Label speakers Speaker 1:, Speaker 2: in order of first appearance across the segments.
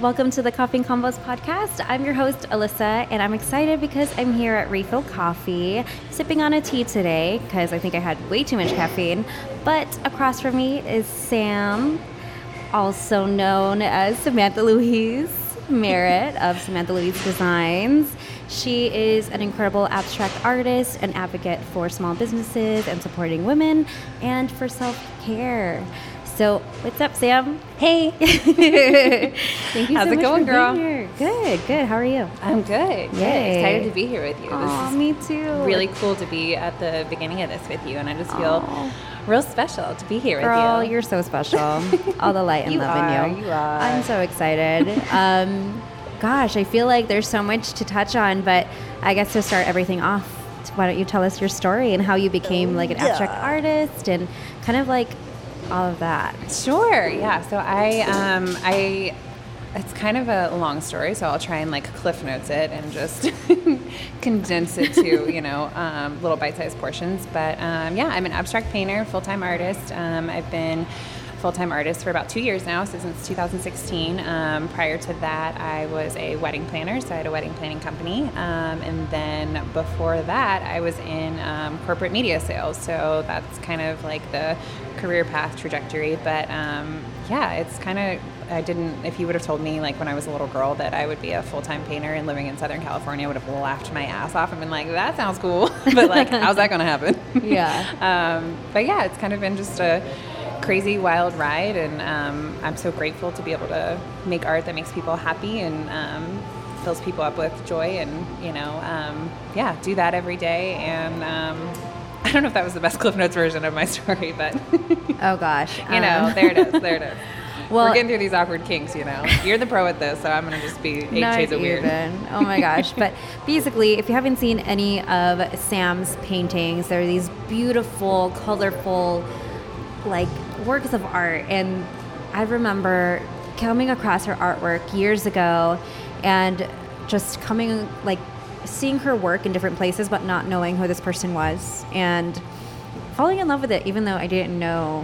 Speaker 1: Welcome to the Coffee and Convos podcast. I'm your host, Alyssa, and I'm excited because I'm here at Refill Coffee, sipping on a tea today because I think I had way too much caffeine. But across from me is Sam, also known as Samantha Louise Marett of Samantha Louise Designs. She is an incredible abstract artist, an advocate for small businesses and supporting women, and for self care. So, what's up, Sam?
Speaker 2: Hey.
Speaker 1: Thank you
Speaker 2: How's
Speaker 1: so
Speaker 2: it
Speaker 1: much
Speaker 2: going,
Speaker 1: for
Speaker 2: girl?
Speaker 1: being here. Good, good. How are you?
Speaker 2: I'm good. Good.
Speaker 1: Yay.
Speaker 2: Excited to be here with you.
Speaker 1: Aw,
Speaker 2: this is
Speaker 1: me too.
Speaker 2: really cool to be at the beginning of this with you, and I just feel
Speaker 1: Aw.
Speaker 2: real special to be here
Speaker 1: Girl,
Speaker 2: with you.
Speaker 1: you're so special. All the light and
Speaker 2: You
Speaker 1: love
Speaker 2: are,
Speaker 1: in you.
Speaker 2: you are.
Speaker 1: I'm so excited. um, gosh, I feel like there's so much to touch on, but I guess to start everything off, why don't you tell us your story and how you became like an abstract artist and kind of like all of that.
Speaker 2: Sure. Yeah. So I, um, I, it's kind of a long story, so I'll try and like cliff notes it and just condense it to you know um, little bite-sized portions. But um, yeah, I'm an abstract painter, full-time artist. Um, I've been full-time artist for about two years now, so since 2016. Um, prior to that, I was a wedding planner, so I had a wedding planning company, um, and then before that, I was in um, corporate media sales. So that's kind of like the career path trajectory. But um, yeah, it's kind of I didn't. If you would have told me like when I was a little girl that I would be a full-time painter and living in Southern California, I would have laughed my ass off and been like, "That sounds cool," but like, how's that going to happen?
Speaker 1: Yeah.
Speaker 2: um, but yeah, it's kind of been just a crazy, wild ride, and um, I'm so grateful to be able to make art that makes people happy and um, fills people up with joy, and you know, um, yeah, do that every day. And um, I don't know if that was the best Cliff Notes version of my story, but
Speaker 1: Oh gosh.
Speaker 2: you know,
Speaker 1: Um,
Speaker 2: there it is. There it is.
Speaker 1: Well-
Speaker 2: We're getting through these awkward kinks, you know. You're the pro at this, so I'm gonna just be eight
Speaker 1: Not
Speaker 2: shades of weird.
Speaker 1: even. Oh my gosh. But basically, if you haven't seen any of Sam's paintings, they're these beautiful, colorful, like works of art. And I remember coming across her artwork years ago and just coming, like, seeing her work in different places, but not knowing who this person was. And falling in love with it, even though I didn't know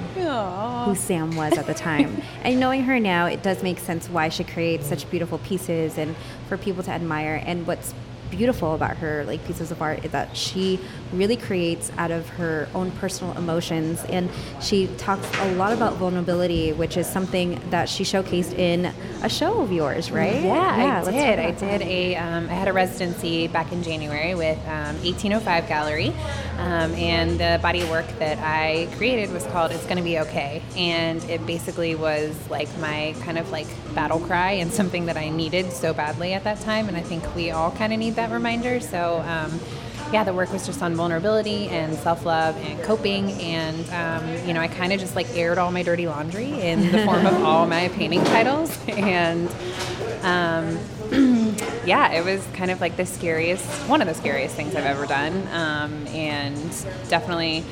Speaker 1: who Sam was at the time. and knowing her now, it does make sense why she creates such beautiful pieces and for people to admire. And what's beautiful about her like pieces of art is that she really creates out of her own personal emotions. And she talks a lot about vulnerability which is something that she showcased in a show of yours right?
Speaker 2: Yeah, I did. I did a. Um, I had a residency back in January with um, 1805 Gallery, um, and the body of work that I created was called "It's Gonna Be Okay," and it basically was like my kind of like battle cry and something that I needed so badly at that time, and I think we all kind of need that reminder. So. Um, yeah, the work was just on vulnerability and self love and coping. And, um, you know, I kind of just like aired all my dirty laundry in the form of all my painting titles. And, um, yeah, it was kind of like the scariest, one of the scariest things I've ever done. Um, and definitely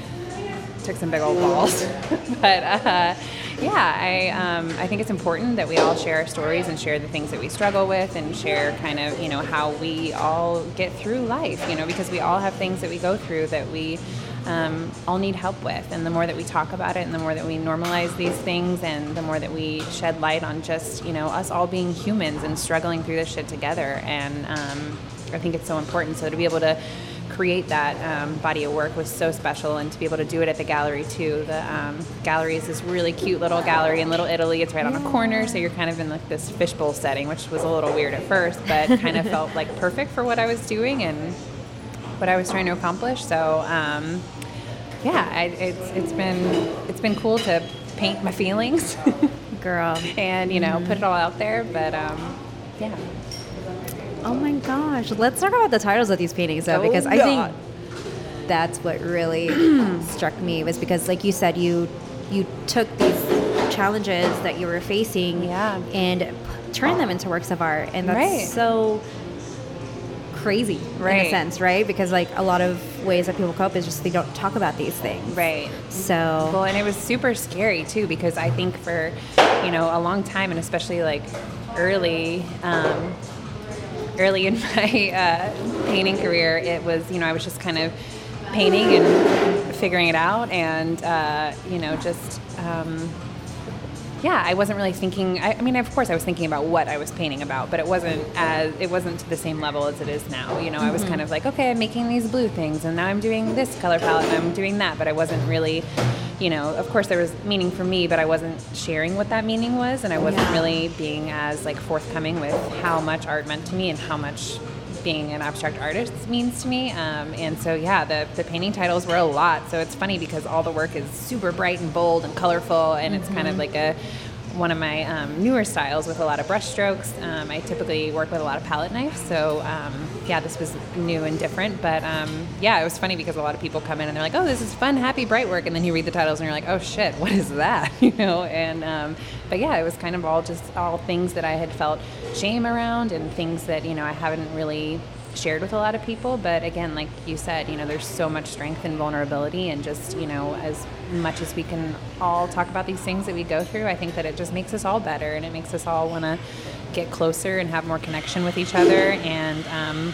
Speaker 2: took some big old balls. but uh, yeah, I, um, I think it's important that we all share our stories and share the things that we struggle with and share kind of, you know, how we all get through life, you know, because we all have things that we go through that we um, all need help with. And the more that we talk about it and the more that we normalize these things and the more that we shed light on just, you know, us all being humans and struggling through this shit together. And um, I think it's so important. So to be able to create that um, body of work was so special and to be able to do it at the gallery too. The um, gallery is this really cute little gallery in little italy. It's right on a corner so you're kind of in like this fishbowl setting which was a little weird at first but kind of felt like perfect for what i was doing and what i was trying to accomplish. So um, yeah I, it's, it's been it's been cool to paint my feelings.
Speaker 1: Girl.
Speaker 2: And you know put it all out there but um, yeah
Speaker 1: Oh my gosh. Let's talk about the titles of these paintings though,
Speaker 2: Oh,
Speaker 1: because I think that's what really struck me was because like you said, you you took these challenges that you were facing
Speaker 2: Yeah.
Speaker 1: and p- turned them into works of art. And that's
Speaker 2: Right.
Speaker 1: so crazy in a sense, right? Because like a lot of ways that people cope is just they don't talk about these things.
Speaker 2: right
Speaker 1: So
Speaker 2: Well, and it was super scary too because I think for you know a long time and especially like early, um, early in my uh, painting career, it was you know I was just kind of painting and figuring it out and uh, you know just um, yeah, I wasn't really thinking. I, I, mean, of course, I was thinking about what I was painting about, but it wasn't as it wasn't to the same level as it is now. You know, mm-hmm. I was kind of like, okay, I'm making these blue things, and now I'm doing this color palette, and I'm doing that, but I wasn't really. You know, of course, there was meaning for me, but I wasn't sharing what that meaning was, and I wasn't yeah. really being as like forthcoming with how much art meant to me and how much being an abstract artist means to me. Um, and so, yeah, the, the painting titles were a lot. So it's funny because all the work is super bright and bold and colorful, and mm-hmm. it's kind of mm-hmm. like a one of my um, newer styles with a lot of brush strokes. Um, I typically work with a lot of palette knives, so um, yeah, this was new and different. But um, yeah, it was funny because a lot of people come in and they're like, "Oh, this is fun, happy, bright work," and then you read the titles and you're like, "Oh shit, what is that?" you know. And um, but yeah, it was kind of all just all things that I had felt shame around and things that you know I haven't really shared with a lot of people. But again, like you said, you know, there's so much strength and vulnerability, and just you know, as much as we can all talk about these things that we go through, I think that it just makes us all better, and it makes us all want to get closer and have more connection with each other. And um,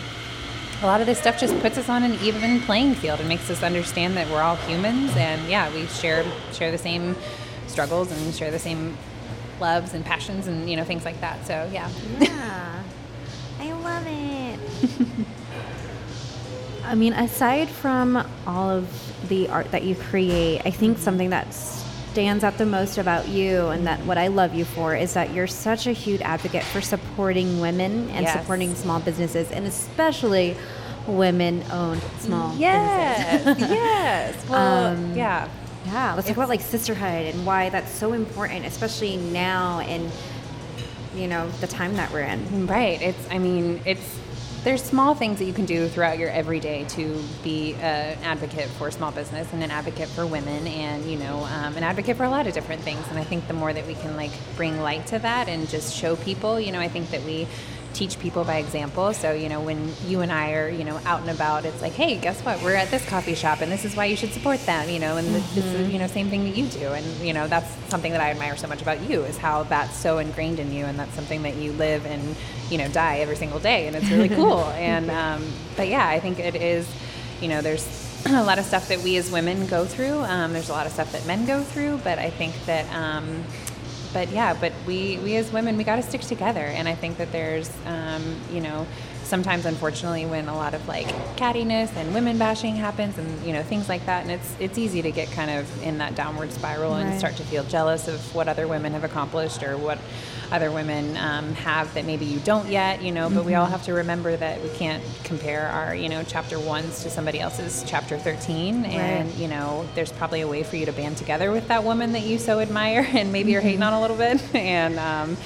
Speaker 2: a lot of this stuff just puts us on an even playing field and makes us understand that we're all humans, and yeah, we share share the same struggles and share the same loves and passions and you know things like that. So yeah.
Speaker 1: Yeah. I love it. I mean, aside from all of the art that you create, I think something that stands out the most about you and that what I love you for is that you're such a huge advocate for supporting women and yes. supporting small businesses and especially women owned small
Speaker 2: yes.
Speaker 1: businesses.
Speaker 2: yes. Well, um, yeah.
Speaker 1: Yeah. Let's talk about like sisterhood and why that's so important, especially now and you know the time that we're in.
Speaker 2: Right. It's. I mean, it's there's small things that you can do throughout your everyday to be an advocate for small business and an advocate for women and you know um, an advocate for a lot of different things and i think the more that we can like bring light to that and just show people you know i think that we teach people by example. So, you know, when you and I are, you know, out and about, it's like, hey, guess what? We're at this coffee shop and this is why you should support them, you know, and mm-hmm. this is, mm-hmm. you know, same thing that you do. And, you know, that's something that I admire so much about you is how that's so ingrained in you and that's something that you live and, you know, die every single day. And it's really cool. and, um, but yeah, I think it is, you know, there's a lot of stuff that we as women go through. Um, there's a lot of stuff that men go through, but I think that, um, but yeah, but we, we as women, we got to stick together. And I think that there's, um, you know, sometimes unfortunately when a lot of like cattiness and women bashing happens and, you know, things like that. And it's, it's easy to get kind of in that downward spiral right. and start to feel jealous of what other women have accomplished or what other women um, have that maybe you don't yet, you know, but mm-hmm. we all mm-hmm. have to remember that we can't compare our, you know, chapter ones to somebody else's chapter 13. And, you know, there's probably a way for you to band together with that woman that you so admire and maybe you're hating mm-hmm. on a little bit. And, um,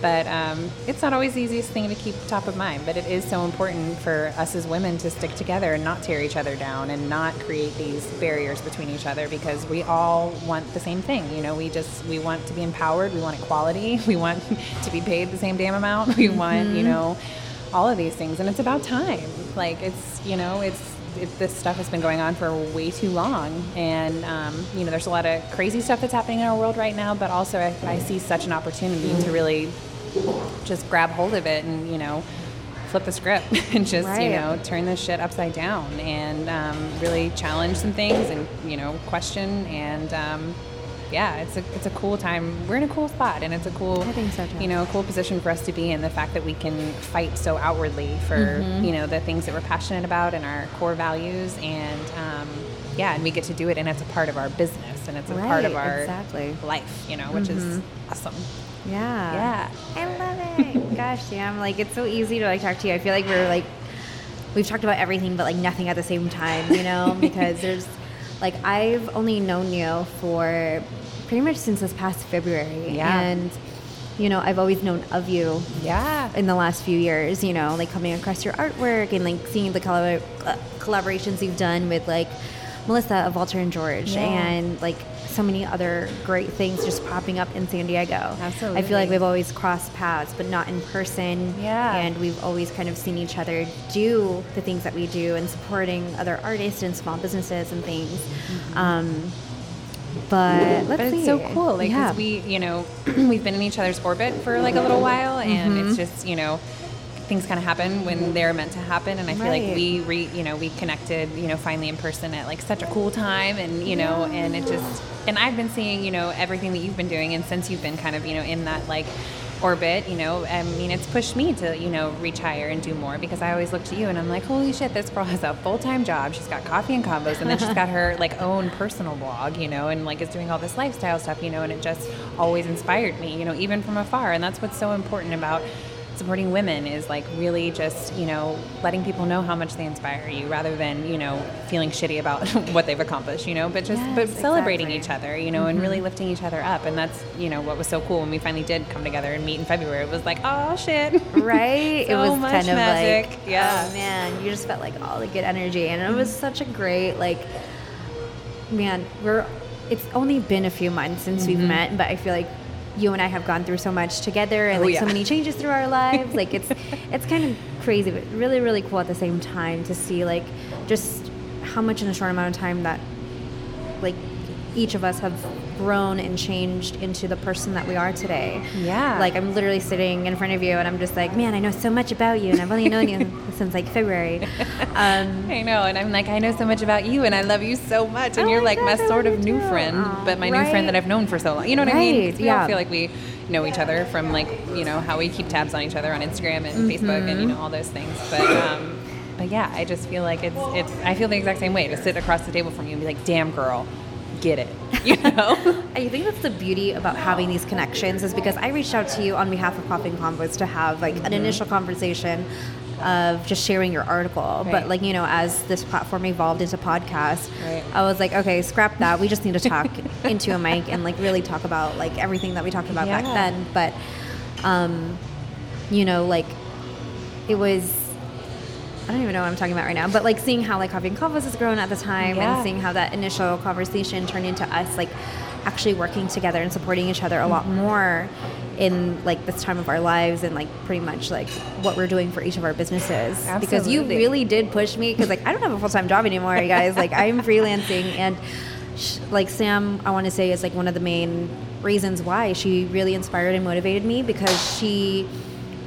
Speaker 2: but um, it's not always the easiest thing to keep top of mind. But it is so important for us as women to stick together and not tear each other down and not create these barriers between each other because we all want the same thing. You know, we just we want to be empowered. We want equality. We want to be paid the same damn amount. We want mm-hmm. you know all of these things, and it's about time. Like it's you know it's it, this stuff has been going on for way too long. And, um, you know, there's a lot of crazy stuff that's happening in our world right now, but also I, I see such an opportunity to really just grab hold of it and, you know, flip the script and just, right. you know, turn this shit upside down and um, really challenge some things and, you know, question and, um, yeah, it's a it's a cool time. We're in a cool spot, and it's a cool, so you know, cool position for us to be in. The fact that we can fight so outwardly for mm-hmm. you know the things that we're passionate about and our core values, and um, yeah, and we get to do it, and it's a part of our business, and it's a right, part of our
Speaker 1: exactly.
Speaker 2: life, you know, which mm-hmm. is awesome.
Speaker 1: Yeah,
Speaker 2: yeah,
Speaker 1: I love it. Gosh, damn, like it's so easy to like talk to you. I feel like we're like we've talked about everything, but like nothing at the same time, you know, because there's like I've only known you for pretty much since this past February.
Speaker 2: Yeah.
Speaker 1: And you know, I've always known of you.
Speaker 2: Yeah.
Speaker 1: In the last few years, you know, like coming across your artwork and like seeing the collab- uh, collaborations you've done with like Melissa of Walter and George yeah. and like so many other great things just popping up in San Diego.
Speaker 2: Absolutely.
Speaker 1: I feel like we've always crossed paths, but not in person.
Speaker 2: Yeah.
Speaker 1: And we've always kind of seen each other do the things that we do and supporting other artists and small businesses and things. Mm-hmm. Um, but let's
Speaker 2: but
Speaker 1: see.
Speaker 2: it's so cool like yeah. we you know we've been in each other's orbit for like a little while and mm-hmm. it's just you know things kind of happen when they're meant to happen and i feel
Speaker 1: Right.
Speaker 2: like we re, you know we connected you know finally in person at like such a cool time and you know and it just and i've been seeing you know everything that you've been doing and since you've been kind of you know in that like orbit you know i mean it's pushed me to you know reach higher and do more because i always look to you and i'm like holy shit this girl has a full-time job she's got coffee and convos and then she's got her like own personal blog you know and like is doing all this lifestyle stuff you know and it just always inspired me you know even from afar and that's what's so important about supporting women is like really just you know letting people know how much they inspire you rather than you know feeling shitty about what they've accomplished you know but just but celebrating
Speaker 1: exactly.
Speaker 2: each other you know and really mm-hmm. lifting each other up and that's you know what was so cool when we finally did come together and meet in february it was like oh shit
Speaker 1: right? it
Speaker 2: So
Speaker 1: was
Speaker 2: much
Speaker 1: kind of
Speaker 2: magic.
Speaker 1: like,
Speaker 2: Yeah.
Speaker 1: oh man, you just felt like all the good energy, and it was such a great like, man. We're it's only been a few months since we've mm-hmm. met, but I feel like you and I have gone through so much together, and
Speaker 2: Oh,
Speaker 1: like
Speaker 2: yeah.
Speaker 1: so many changes through our lives. like it's it's kind of crazy, but really really cool at the same time to see like just how much in a short amount of time that like each of us have grown and changed into the person that we are today.
Speaker 2: Yeah.
Speaker 1: Like I'm literally sitting in front of you and I'm just like, man, I know so much about you and I've only known you since like February. Um,
Speaker 2: I know, and I'm like, I know so much about you, and I love you so much, and
Speaker 1: Oh
Speaker 2: you're like my sort of new friend, but my new friend that I've known for so long. You know what I mean?
Speaker 1: Right,
Speaker 2: We all
Speaker 1: yeah.
Speaker 2: feel like we know each other from like you know how we keep tabs on each other on Instagram and
Speaker 1: Mm-hmm.
Speaker 2: Facebook and you know all those things. But um, but yeah, I just feel like it's it's. I feel the exact same way to sit across the table from you and be like, damn girl, get it, you know.
Speaker 1: I think that's the beauty about having these connections is because I reached out to you on behalf of Coffee and Convos to have like an initial conversation of just sharing your article. But like, you know, as this platform evolved into podcast,
Speaker 2: Right.
Speaker 1: I was like, okay, scrap that. We just need to talk into a mic and like really talk about like everything that we talked about back then. But um, you know, like it was I don't even know what I'm talking about right now, but like seeing how like Coffee and Convos has grown at the time
Speaker 2: Yeah.
Speaker 1: and seeing how that initial conversation turned into us like actually working together and supporting each other a lot mm-hmm. more in like this time of our lives and like pretty much like what we're doing for each of our businesses. Because you really did push me because like I don't have a full-time job anymore you guys. Like I'm freelancing and sh- like Sam I want to say is like one of the main reasons why she really inspired and motivated me because she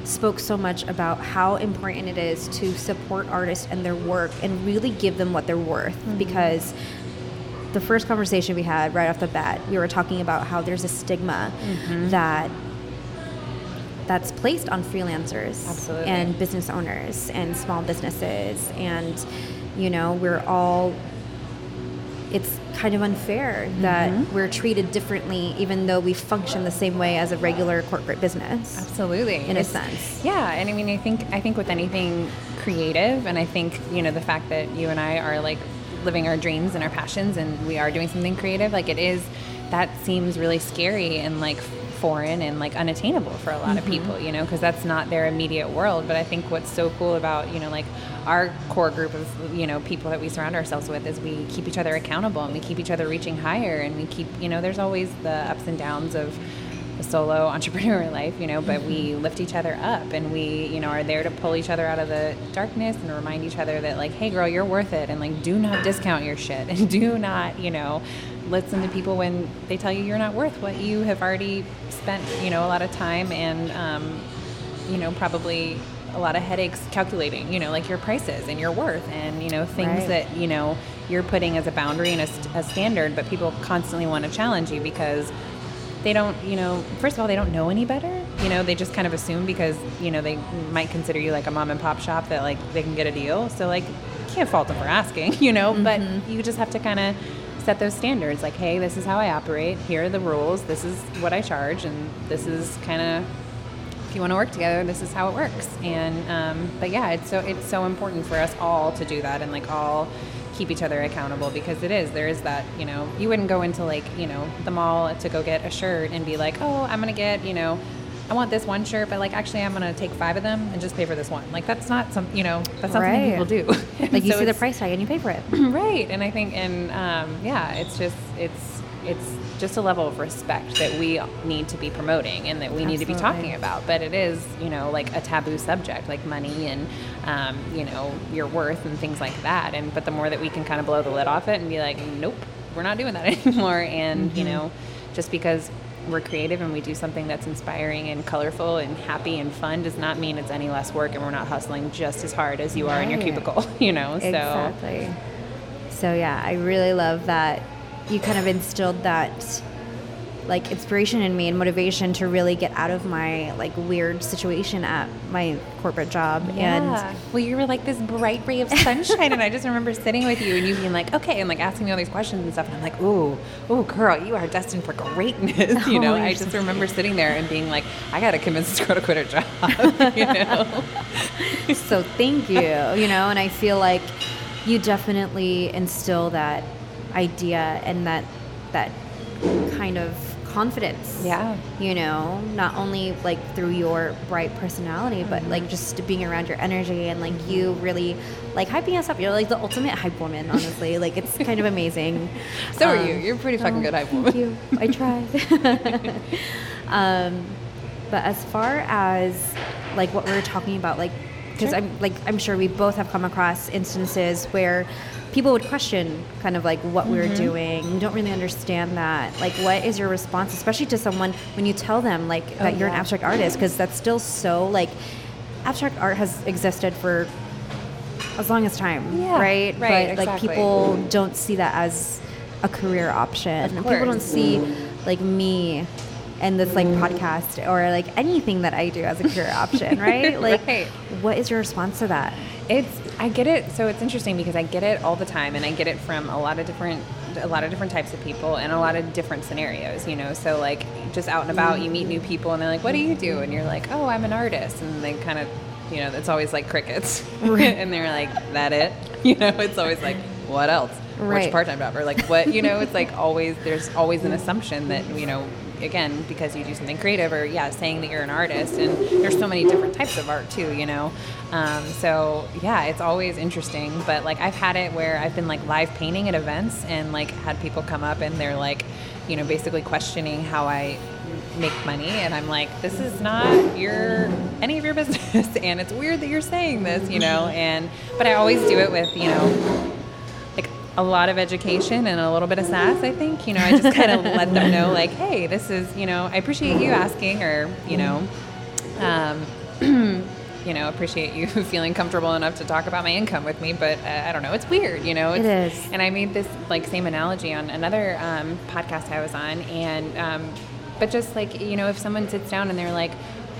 Speaker 1: spoke so much about how important it is to support artists and their work and really give them what they're worth mm-hmm. because the first conversation we had right off the bat we were talking about how there's a stigma mm-hmm. that that's placed on freelancers
Speaker 2: Absolutely.
Speaker 1: and business owners and small businesses. And you know we're all it's kind of unfair that
Speaker 2: Mm-hmm.
Speaker 1: we're treated differently even though we function the same way as a regular corporate business
Speaker 2: Absolutely.
Speaker 1: In a sense.
Speaker 2: Yeah, and I mean, I think I think with anything creative, and I think you know the fact that you and I are like living our dreams and our passions, and we are doing something creative, like it is. That seems really scary and like foreign and like unattainable for a lot of mm-hmm. people, you know, because that's not their immediate world. But I think what's so cool about you know like our core group of you know people that we surround ourselves with is we keep each other accountable and we keep each other reaching higher, and we keep you know there's always the ups and downs of a solo entrepreneur life, you know, but we mm-hmm. lift each other up and we, you know, are there to pull each other out of the darkness and remind each other that like, hey girl, you're worth it and like do not discount your shit and do not, you know, listen to people when they tell you you're not worth what you have already spent, you know, a lot of time and um, you know, probably a lot of headaches calculating, you know, like your prices and your worth and, you know, things
Speaker 1: Right.
Speaker 2: that, you know, you're putting as a boundary and a, a standard, but people constantly want to challenge you because they don't, you know, first of all, they don't know any better. You know, they just kind of assume because, you know, they might consider you like a mom and pop shop that like they can get a deal. So like, you can't fault them for asking, you know, but you just have to kind of set those standards like, hey, this is how I operate. Here are the rules. This is what I charge. And this is kind of, if you want to work together, this is how it works. And, um, but yeah, it's so, it's so important for us all to do that and like all keep each other accountable because it is there is that you know you wouldn't go into like you know the mall to go get a shirt and be like oh i'm gonna get you know i want this one shirt but like actually i'm gonna take five of them and just pay for this one. Like that's not some you know that's not
Speaker 1: Right.
Speaker 2: something people do.
Speaker 1: Like you
Speaker 2: So
Speaker 1: see the price tag and you pay for it.
Speaker 2: Right and i think and um, yeah it's just it's it's just a level of respect that we need to be promoting and that we need to be talking about. But it is you know like a taboo subject like money and um, you know your worth and things like that. And but the more that we can kind of blow the lid off it and be like nope we're not doing that anymore and you know just because we're creative and we do something that's inspiring and colorful and happy and fun does not mean it's any less work and we're not hustling just as hard as you are in your cubicle, you know? So
Speaker 1: Exactly. So yeah, I really love that you kind of instilled that like inspiration in me and motivation to really get out of my like weird situation at my corporate job
Speaker 2: Yeah. well, you were like this bright ray of sunshine, and I just remember sitting with you and you being like, "Okay," and like asking me all these questions and stuff, and I'm like, "Ooh, ooh, girl, you are destined for greatness." You know,
Speaker 1: Oh,
Speaker 2: I just
Speaker 1: so
Speaker 2: remember sitting there and being like, "I got to convince this girl to quit her job." you know.
Speaker 1: so thank you, you know, and I feel like you definitely instill that idea and that that kind of confidence.
Speaker 2: Yeah.
Speaker 1: You know, not only like through your bright personality, but
Speaker 2: Mm-hmm.
Speaker 1: like just being around your energy and like you really like hyping us up. You're like the ultimate hype woman, honestly. like it's kind of amazing.
Speaker 2: So are
Speaker 1: Um,
Speaker 2: you. You're pretty fucking
Speaker 1: oh,
Speaker 2: good hype woman.
Speaker 1: thank you. I tried. um, but as far as like what we were talking about, like because
Speaker 2: Sure.
Speaker 1: I'm like I'm sure we both have come across instances where people would question kind of like what we
Speaker 2: Mm-hmm.
Speaker 1: were doing. You don't really understand that. Like, what is your response, especially to someone when you tell them like
Speaker 2: Oh,
Speaker 1: that you're an abstract artist? Because that's still so like abstract art has existed for as long as time,
Speaker 2: Yeah,
Speaker 1: right?
Speaker 2: right,
Speaker 1: But like
Speaker 2: exactly.
Speaker 1: people don't see that as a career option. People don't see like me and this like podcast or like anything that I do as a career option, right? Like
Speaker 2: Right.
Speaker 1: what is your response to that?
Speaker 2: It's I get it. So it's interesting because I get it all the time, and I get it from a lot of different a lot of different types of people and a lot of different scenarios. You know, so like just out and about, you meet new people, and they're like, "What do you do?" And you're like, "Oh, I'm an artist," and they kind of you know, it's always like crickets, and they're like, "That it?" You know, it's always like, "What else?"
Speaker 1: Right.
Speaker 2: Which part-time job or like what? You know, it's like always there's always an assumption that you know again because you do something creative or yeah saying that you're an artist and there's so many different types of art too you know? Um, so yeah it's always interesting but like i've had it where i've been like live painting at events and like had people come up and they're like you know basically questioning how i make money and i'm like this is not your any of your business and it's weird that you're saying this you know? And but i always do it with you know a lot of education and a little bit of sass i think you know i just kind of let them know like hey this is you know i appreciate you asking or you know um, you know appreciate you feeling comfortable enough to talk about my income with me but uh, i don't know it's weird you know
Speaker 1: It
Speaker 2: it's, and i made this like same analogy on another um, podcast i was on and um, but just like you know if someone sits down and they're like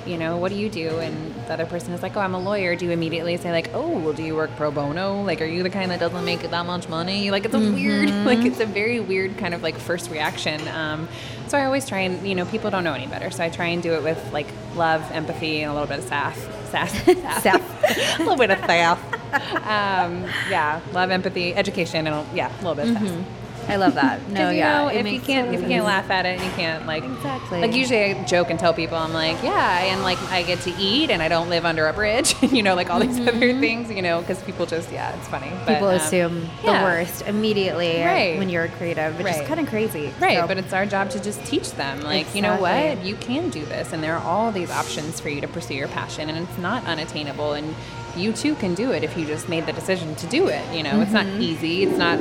Speaker 2: you know, what do you do? And the other person is like, oh, I'm a lawyer. Do you immediately say like, oh, well, do you work pro bono? Like, are you the kind that doesn't make that much money? Like, it's a weird, like, it's a very weird kind of like first reaction. Um, so I always try and, you know, people don't know any better. So I try and do it with like love, empathy, and a little bit of sass. Sass.
Speaker 1: Sass.
Speaker 2: a little bit of sass. Um, yeah, love, empathy, education, and yeah, a little bit of sass.
Speaker 1: I love that. No,
Speaker 2: you
Speaker 1: yeah.
Speaker 2: know, if you can't if you can't laugh at it and you can't like
Speaker 1: Exactly.
Speaker 2: like usually I joke and tell people I'm like yeah and like I get to eat and I don't live under a bridge you know like all these other things you know because people just yeah it's funny But,
Speaker 1: People
Speaker 2: um,
Speaker 1: assume
Speaker 2: yeah.
Speaker 1: the worst immediately
Speaker 2: Right.
Speaker 1: when you're creative, which is kind of crazy.
Speaker 2: Right,
Speaker 1: So-
Speaker 2: but it's our job to just teach them, like, you know what, you can do this, and there are all these options for you to pursue your passion, and it's not unattainable, and you too can do it if you just made the decision to do it. You know, it's not
Speaker 1: Mm-hmm.
Speaker 2: easy, it's not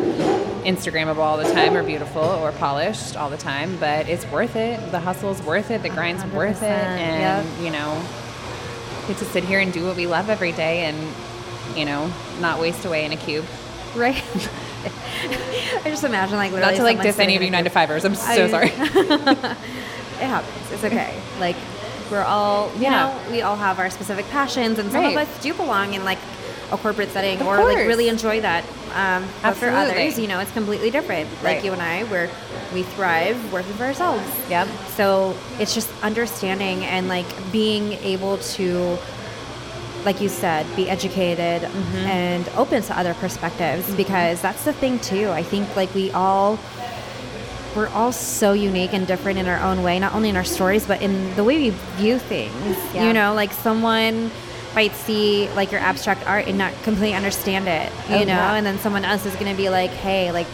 Speaker 2: Instagrammable all the time, or beautiful, or polished all the time, but it's worth it. The hustle's worth it, the grind's worth it, and
Speaker 1: yep.
Speaker 2: you know, get to sit here and do what we love every day, and you know, not waste away in a cube.
Speaker 1: right. I just imagine like literally
Speaker 2: Not to like diss any of you nine to fivers. I'm so
Speaker 1: I-
Speaker 2: sorry.
Speaker 1: It happens. It's okay. Like we're all, you
Speaker 2: Yeah.
Speaker 1: know, we all have our specific passions, and some
Speaker 2: Right.
Speaker 1: of us do belong in like a corporate setting
Speaker 2: Of
Speaker 1: or like really enjoy that. Um, but for others, you know, it's completely different. Like you and I, where we thrive working for ourselves.
Speaker 2: Yep.
Speaker 1: So it's just understanding and like being able to, like you said, be educated
Speaker 2: Mm-hmm.
Speaker 1: and open to other perspectives because that's the thing too. I think like we all we're all so unique and different in our own way, not only in our stories, but in the way we view things.
Speaker 2: Yeah.
Speaker 1: You know, like someone might see like your abstract art and not completely understand it, you
Speaker 2: Oh,
Speaker 1: know,
Speaker 2: yeah.
Speaker 1: and then someone else is going to be like, hey, like,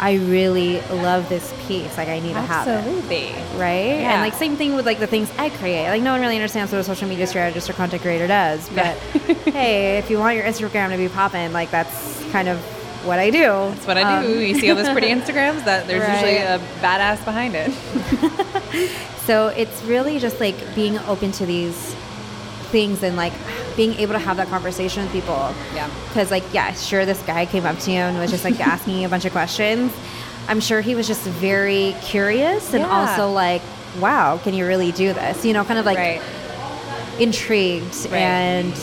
Speaker 1: I really love this piece. Like, I need to have it.
Speaker 2: Absolutely.
Speaker 1: Right?
Speaker 2: Yeah.
Speaker 1: And like, same thing with like the things I create. Like, no one really understands what a social media strategist or content creator does. But hey, if you want your Instagram to be popping, like, that's kind of what I do.
Speaker 2: That's what I do.
Speaker 1: Um,
Speaker 2: you see all those pretty Instagrams? That there's usually a badass behind it.
Speaker 1: So it's really just like being open to these things and like being able to have that conversation with people.
Speaker 2: Yeah.
Speaker 1: Because like, yeah, sure, this guy came up to you and was just like asking you a bunch of questions. I'm sure he was just very curious and
Speaker 2: Yeah.
Speaker 1: also like, wow, can you really do this? You know, kind of like
Speaker 2: right.
Speaker 1: intrigued
Speaker 2: Right.
Speaker 1: and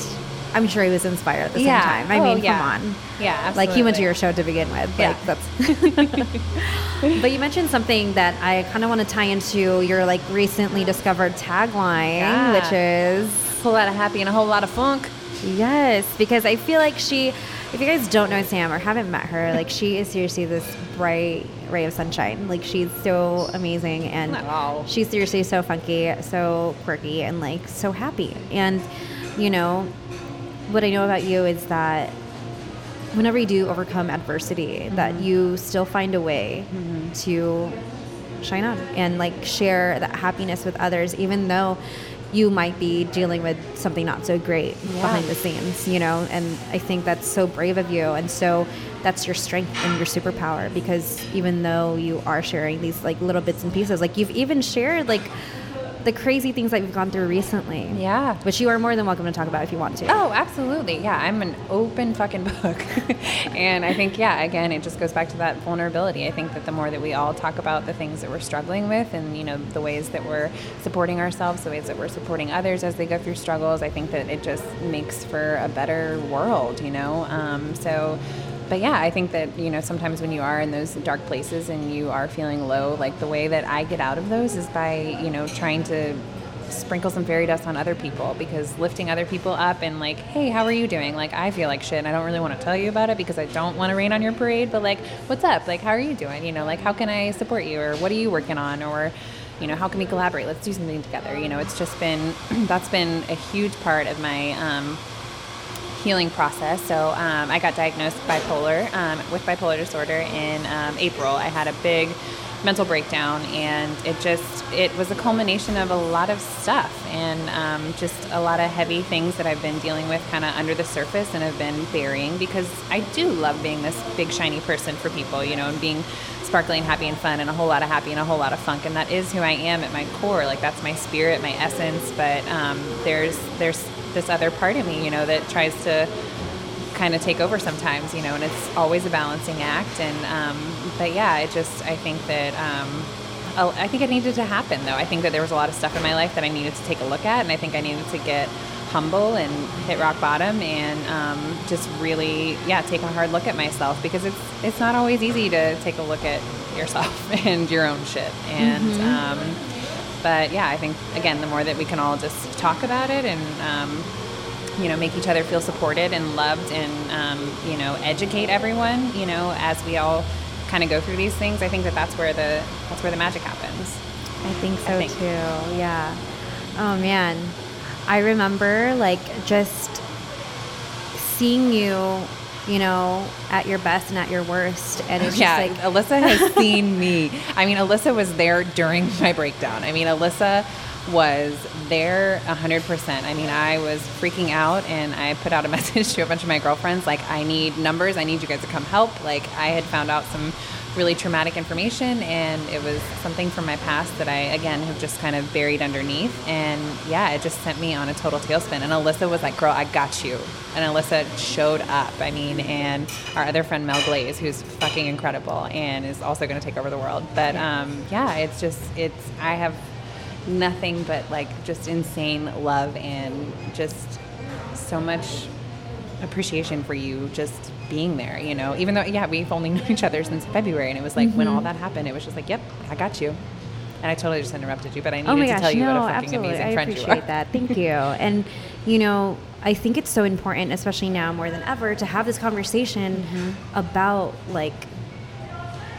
Speaker 1: I'm sure he was inspired at the
Speaker 2: Yeah.
Speaker 1: same time. I
Speaker 2: Oh,
Speaker 1: mean,
Speaker 2: yeah.
Speaker 1: come on.
Speaker 2: Yeah,
Speaker 1: Like he went to your show to begin with.
Speaker 2: Yeah.
Speaker 1: Like that's But you mentioned something that I kind of want to tie into your like recently discovered tagline,
Speaker 2: Yeah.
Speaker 1: which is
Speaker 2: A whole lot of happy and a whole lot of funk.
Speaker 1: yes, because I feel like she if you guys don't know Sam or haven't met her, like she is seriously this bright ray of sunshine. Like she's so amazing and
Speaker 2: Wow.
Speaker 1: she's seriously so funky, so quirky and like so happy. And you know, what I know about you is that whenever you do overcome adversity, that mm-hmm. you still find a way mm-hmm. to shine on and like share that happiness with others, even though you might be dealing with something not so great
Speaker 2: Yeah.
Speaker 1: behind the scenes, you know. And I think that's so brave of you, and so that's your strength and your superpower because even though you are sharing these like little bits and pieces, like you've even shared like the crazy things that you've gone through recently.
Speaker 2: Yeah.
Speaker 1: Which you are more than welcome to talk about if you want to.
Speaker 2: Oh, absolutely. Yeah, I'm an open fucking book. and I think, yeah, again, it just goes back to that vulnerability. I think that the more that we all talk about the things that we're struggling with and, you know, the ways that we're supporting ourselves, the ways that we're supporting others as they go through struggles, I think that it just makes for a better world, you know? Um, so, but yeah, I think that, you know, sometimes when you are in those dark places and you are feeling low, like the way that I get out of those is by, you know, trying to sprinkle some fairy dust on other people because lifting other people up and like, hey, how are you doing? Like, I feel like shit. And I don't really want to tell you about it because I don't want to rain on your parade. But like, what's up? Like, how are you doing? You know, like, how can I support you? Or what are you working on? Or, you know, how can we collaborate? Let's do something together. You know, it's just been that's been a huge part of my um, healing process. So um, I got diagnosed bipolar um, with bipolar disorder in um, April. I had a big mental breakdown, and it just it was a culmination of a lot of stuff and um, just a lot of heavy things that I've been dealing with, kind of under the surface, and have been burying because I do love being this big shiny person for people, you know, and being sparkling, happy, and fun, and a whole lot of happy and a whole lot of funk, and that is who I am at my core. Like that's my spirit, my essence. But um, there's there's this other part of me, you know, that tries to kind of take over sometimes, you know, and it's always a balancing act. And um, but yeah, it just I think that um, I think it needed to happen though. I think that there was a lot of stuff in my life that I needed to take a look at, and I think I needed to get humble and hit rock bottom and um, just really yeah take a hard look at myself because it's it's not always easy to take a look at yourself and your own shit and um, but yeah i think again the more that we can all just talk about it and um, you know make each other feel supported and loved and um, you know educate everyone you know as we all kind of go through these things i think that that's where the that's where the magic happens
Speaker 1: I think so
Speaker 2: think.
Speaker 1: too. Yeah. Oh man. I remember like just seeing you, you know, at your best and at your worst. And it's
Speaker 2: yeah,
Speaker 1: just like
Speaker 2: Alyssa has seen me. I mean, Alyssa was there during my breakdown. I mean, Alyssa was there 100%. I mean, I was freaking out and I put out a message to a bunch of my girlfriends like, I need numbers. I need you guys to come help. Like, I had found out some really traumatic information and it was something from my past that I, again, have just kind of buried underneath. And yeah, it just sent me on a total tailspin. And Alyssa was like, girl, I got you. And Alyssa showed up. I mean, and our other friend Mel Glaze, who's fucking incredible and is also going to take over the world. But um, yeah, it's just, it's, I have nothing but like just insane love and just so much appreciation for you just being there, you know, even though, yeah, we've only known each other since February. And it was like when all that happened, it was just like, yep, I got you. And I totally just interrupted you, but I needed
Speaker 1: Oh
Speaker 2: to
Speaker 1: gosh,
Speaker 2: tell you
Speaker 1: no,
Speaker 2: what a fucking
Speaker 1: absolutely.
Speaker 2: amazing
Speaker 1: I
Speaker 2: friend you
Speaker 1: appreciate that. Thank you. and you know, I think it's so important, especially now more than ever, to have this conversation
Speaker 2: Mm-hmm.
Speaker 1: about like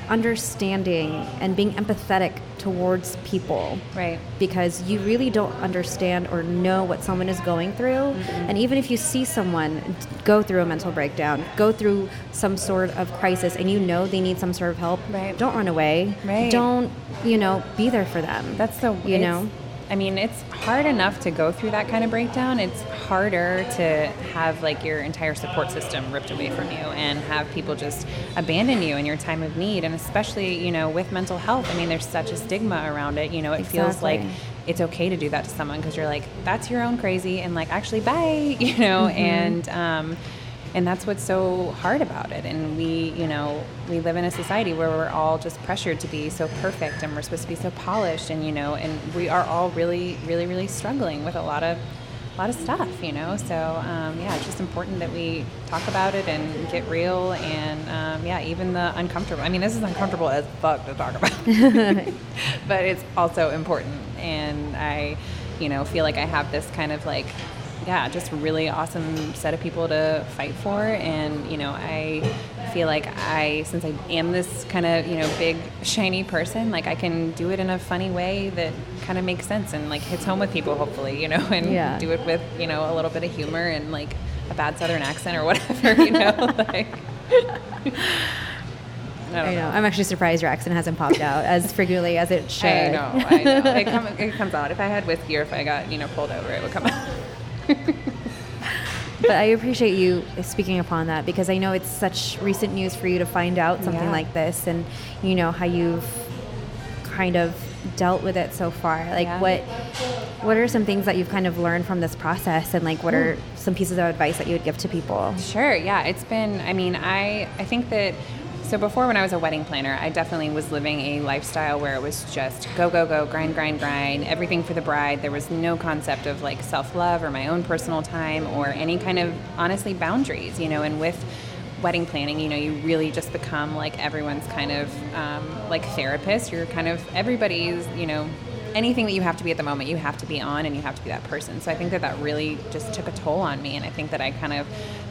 Speaker 1: understanding and being empathetic towards people.
Speaker 2: Right.
Speaker 1: Because you really don't understand or know what someone is going through. Mm-hmm. And even if you see someone go through a mental breakdown, go through some sort of crisis, and you know they need some sort of help,
Speaker 2: Right.
Speaker 1: don't run away.
Speaker 2: Right.
Speaker 1: Don't, you know, be there for them.
Speaker 2: That's the
Speaker 1: you know?
Speaker 2: I mean, it's hard enough to go through that kind of breakdown. It's harder to have like your entire support system ripped away from you and have people just abandon you in your time of need. And especially, you know, with mental health, I mean, there's such a stigma around it. You know, it exactly. feels like it's okay to do that to someone because you're like, that's your own crazy, and like, actually, bye, you know, mm-hmm. and, um, and that's what's so hard about it. And we you know we live in a society where we're all just pressured to be so perfect and we're supposed to be so polished and you know and we are all really really really struggling with a lot of a lot of stuff you know? So um, yeah it's just important that we talk about it and get real and um, yeah even the uncomfortable i mean this is uncomfortable as fuck to talk about. But it's also important. And i you know feel like i have this kind of like yeah, just really awesome set of people to fight for. And, you know, I feel like I, since I am this kind of, you know, big, shiny person, like I can do it in a funny way that kind of makes sense and like hits home with people, hopefully, you know, and yeah. do it with, you know, a little bit of humor and like a bad southern accent or whatever, you know, like.
Speaker 1: I, I know. know. I'm actually surprised your accent hasn't popped out as frequently as it should. I
Speaker 2: know. I know. It, come, it comes out. If I had whiskey or if I got, you know, pulled over, it would come out.
Speaker 1: but I appreciate you speaking upon that because I know it's such recent news for you to find out something yeah. like this and you know how you've kind of dealt with it so far like yeah. what what are some things that you've kind of learned from this process and like what are some pieces of advice that you would give to people
Speaker 2: sure yeah it's been i mean i i think that so before, when I was a wedding planner, I definitely was living a lifestyle where it was just go, go, go, grind, grind, grind, everything for the bride. There was no concept of like self love or my own personal time or any kind of honestly boundaries, you know. And with wedding planning, you know, you really just become like everyone's kind of um, like therapist. You're kind of everybody's, you know, anything that you have to be at the moment, you have to be on and you have to be that person. So I think that that really just took a toll on me, and I think that I kind of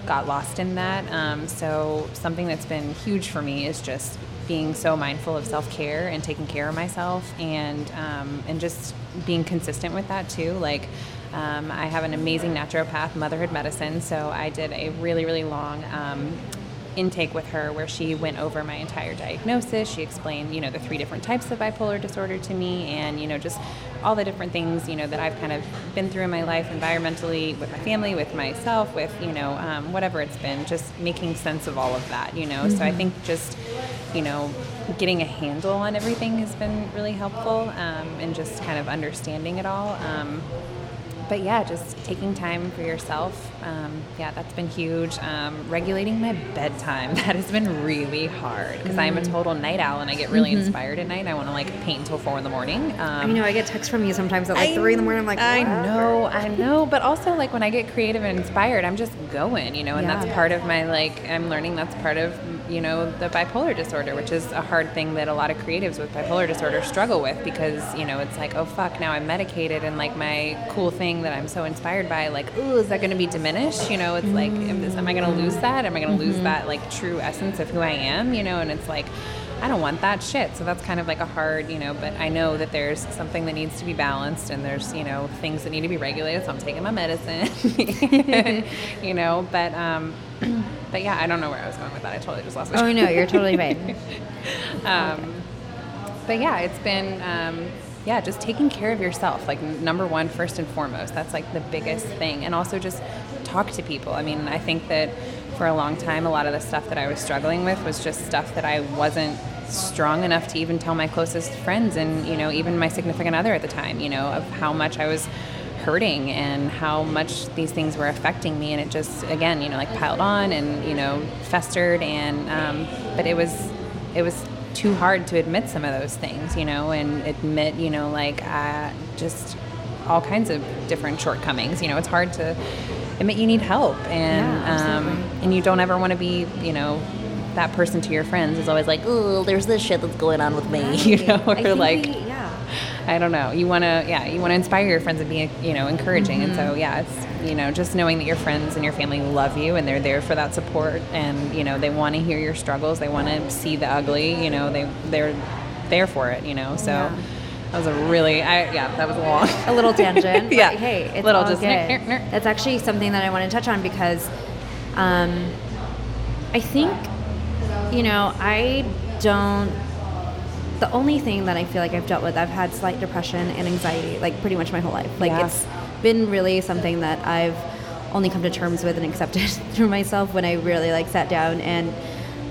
Speaker 2: got lost in that. Um, so something that's been huge for me is just being so mindful of self care and taking care of myself, and um, and just being consistent with that too. Like. Um, I have an amazing naturopath, motherhood medicine, so I did a really, really long um, intake with her where she went over my entire diagnosis. She explained, you know, the three different types of bipolar disorder to me and, you know, just all the different things, you know, that I've kind of been through in my life environmentally, with my family, with myself, with, you know, um, whatever it's been, just making sense of all of that, you know. Mm-hmm. So I mm-hmm. think just, you know, getting a handle on everything has been really helpful um, and just kind of understanding it all. Um, but yeah, just taking time for yourself. Um, yeah, that's been huge. Um, regulating my bedtime that has been really hard because mm. I'm a mm. total night owl and I get really mm-hmm. inspired at night. I want to like paint until four in the morning.
Speaker 1: Um, I know I get texts from you sometimes at like I, three in the morning. I'm like,
Speaker 2: I know, I know, but also like when I get creative and inspired, I'm just going, you know, and yeah. that's part of my like. I'm learning that's part of you know, the bipolar disorder, which is a hard thing that a lot of creatives with bipolar disorder struggle with because, you know, it's like, oh fuck, now I'm medicated and like my cool thing that I'm so inspired by, like, oh, is that going to be diminished? You know, it's like, this, am I going to lose that? Am I going to mm-hmm. lose that like true essence of who I am? You know, and it's like, I don't want that shit. So that's kind of like a hard, you know, but I know that there's something that needs to be balanced and there's, you know, things that need to be regulated. So I'm taking my medicine, you know, but, um, but yeah, I don't know where I was going with that. I totally just lost
Speaker 1: my Oh, no, you're totally fine.
Speaker 2: um, but yeah, it's been, um, yeah, just taking care of yourself, like number one, first and foremost. That's like the biggest thing. And also just talk to people. I mean, I think that for a long time, a lot of the stuff that I was struggling with was just stuff that I wasn't strong enough to even tell my closest friends and, you know, even my significant other at the time, you know, of how much I was hurting and how much these things were affecting me. And it just again you know like piled on and you know festered. And um, but it was it was too hard to admit some of those things you know and admit you know like uh, just all kinds of different shortcomings. You know it's hard to admit you need help. And yeah, um, and you don't ever want to be you know that person to your friends is always like, oh, there's this shit that's going on with me, you know, or like, we, I don't know. You want to, yeah, you want to inspire your friends and be, you know, encouraging. Mm-hmm. And so, mm-hmm. yeah, it's, you know, just knowing that your friends and your family love you and they're there for that support and, you know, they want to hear your struggles. They want to see the ugly, you know, they, they're there for it, you know, so. Yeah. That was a really, I, yeah, that was long.
Speaker 1: A little tangent.
Speaker 2: yeah.
Speaker 1: Hey, it's little just. Good. That's actually something that I want to touch on because um, I think, you know, I don't the only thing that I feel like I've dealt with, I've had slight depression and anxiety, like pretty much my whole life. Like
Speaker 2: Yeah.
Speaker 1: it's been really something that I've only come to terms with and accepted through myself when I really like sat down and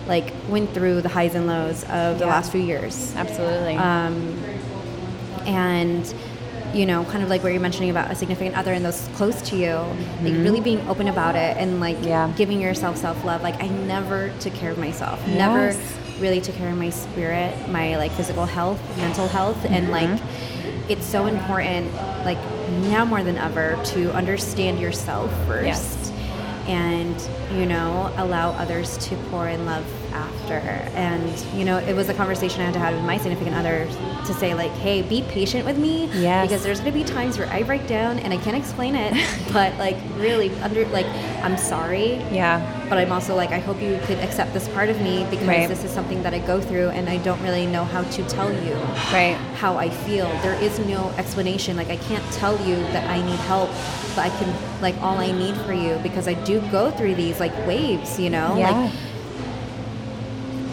Speaker 1: like went through the highs and lows of the last few years.
Speaker 2: Absolutely.
Speaker 1: Um, and you know, kind of like where you're mentioning about a significant other and those close to you, like really being open about it and like
Speaker 2: Mm-hmm. Yeah.
Speaker 1: giving yourself self love. Like I never took care of myself.
Speaker 2: Yes.
Speaker 1: Never really took care of my spirit, my like physical health, mental health, and
Speaker 2: Mm-hmm.
Speaker 1: like it's so important, like now more than ever, to understand yourself first.
Speaker 2: Yes.
Speaker 1: And you know, allow others to pour in love after. And you know, it was a conversation I had to have with my significant other to say like, "Hey, be patient with me,
Speaker 2: Yes.
Speaker 1: because there's going to be times where I break down and I can't explain it, but like really under like I'm sorry,
Speaker 2: yeah.
Speaker 1: but I'm also like I hope you could accept this part of me because
Speaker 2: Right.
Speaker 1: this is something that I go through and I don't really know how to tell you
Speaker 2: Right.
Speaker 1: how I feel. There is no explanation. Like I can't tell you that I need help, but I can like all I need for you because I do go through these like waves, you know?
Speaker 2: Yeah.
Speaker 1: Like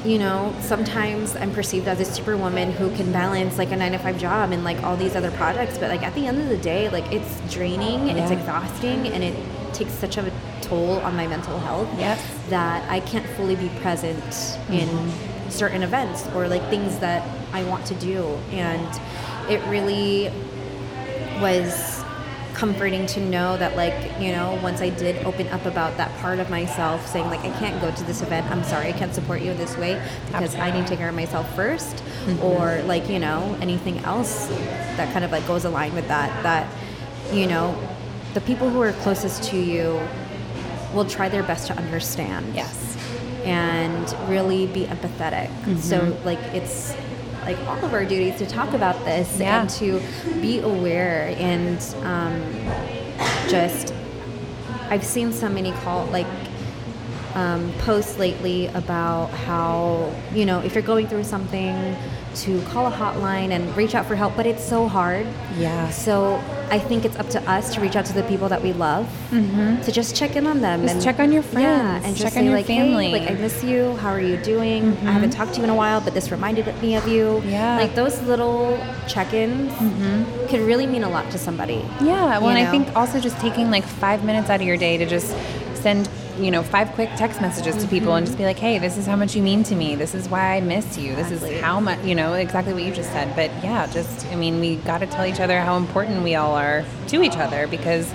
Speaker 1: you know, sometimes I'm perceived as a superwoman who can balance like a nine to five job and like all these other projects, but like at the end of the day, like it's draining, it's exhausting, and it takes such a toll on my mental health
Speaker 2: Yes.
Speaker 1: that I can't fully be present in mm-hmm. certain events or like things that I want to do. And it really was comforting to know that like you know once i did open up about that part of myself saying like i can't go to this event i'm sorry i can't support you this way because i need to take care of myself 1st mm-hmm. or like you know anything else that kind of like goes aligned with that that you know the people who are closest to you will try their best to understand
Speaker 2: Yes.
Speaker 1: and really be empathetic. So mm-hmm. like it's like all of our duties to talk about this
Speaker 2: Yeah.
Speaker 1: and to be aware and um, just I've seen so many call like um, posts lately about how you know if you're going through something to call a hotline and reach out for help but it's so hard
Speaker 2: Yeah.
Speaker 1: so i think it's up to us to reach out to the people that we love to just check in on them
Speaker 2: Mm-hmm. Just
Speaker 1: and
Speaker 2: check on your
Speaker 1: yeah,
Speaker 2: friends,
Speaker 1: and just
Speaker 2: check on your
Speaker 1: like
Speaker 2: family.
Speaker 1: hey like i miss you how are you doing i haven't talked to you in a while but this reminded me of you
Speaker 2: Yeah.
Speaker 1: like those little check-ins could really mean a lot to somebody
Speaker 2: Yeah, well, and I think also just taking like five minutes out of your day to just send, you know, five quick text messages to people and just be like, hey, this is how much you mean to me. This is why I miss you. This
Speaker 1: Exactly.
Speaker 2: is how much, you know, exactly what you just said. But yeah, just, I mean, we got to tell each other how important we all are to each other because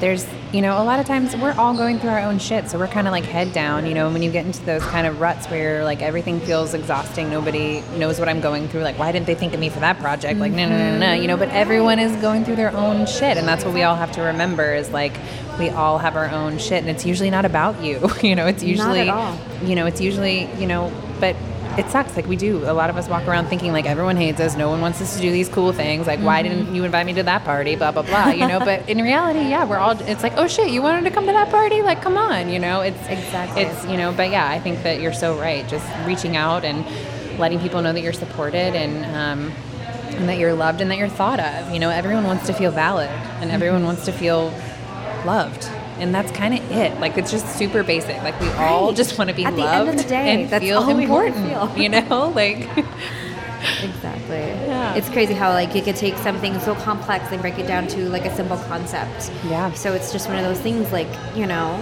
Speaker 2: there's, you know, a lot of times we're all going through our own shit. So we're kind of like head down, you know, when you get into those kind of ruts where like everything feels exhausting, nobody knows what I'm going through. Like, why didn't they think of me for that project? Like, no, no, no, no, you know, but everyone is going through their own shit. And that's what we all have to remember is like, we all have our own shit and it's usually not about you. you know, it's usually,
Speaker 1: all.
Speaker 2: you know, it's usually, you know, but it sucks. Like we do. A lot of us walk around thinking like everyone hates us. No one wants us to do these cool things. Like why didn't you invite me to that party? Blah blah blah. You know. but in reality, yeah, we're all. It's like oh shit, you wanted to come to that party? Like come on. You know. It's
Speaker 1: Exactly.
Speaker 2: It's you know. But yeah, I think that you're so right. Just reaching out and letting people know that you're supported and. Um, and that you're loved and that you're thought of. You know, everyone wants to feel valid and everyone wants to feel loved. And that's kind of it. Like it's just super basic. Like we all just want to be
Speaker 1: At the
Speaker 2: loved
Speaker 1: end of the day,
Speaker 2: and
Speaker 1: that's
Speaker 2: feel important.
Speaker 1: feel.
Speaker 2: You know, like
Speaker 1: Exactly.
Speaker 2: Yeah.
Speaker 1: It's crazy how like you could take something so complex and break it down to like a simple concept.
Speaker 2: Yeah.
Speaker 1: So it's just one of those things like, you know,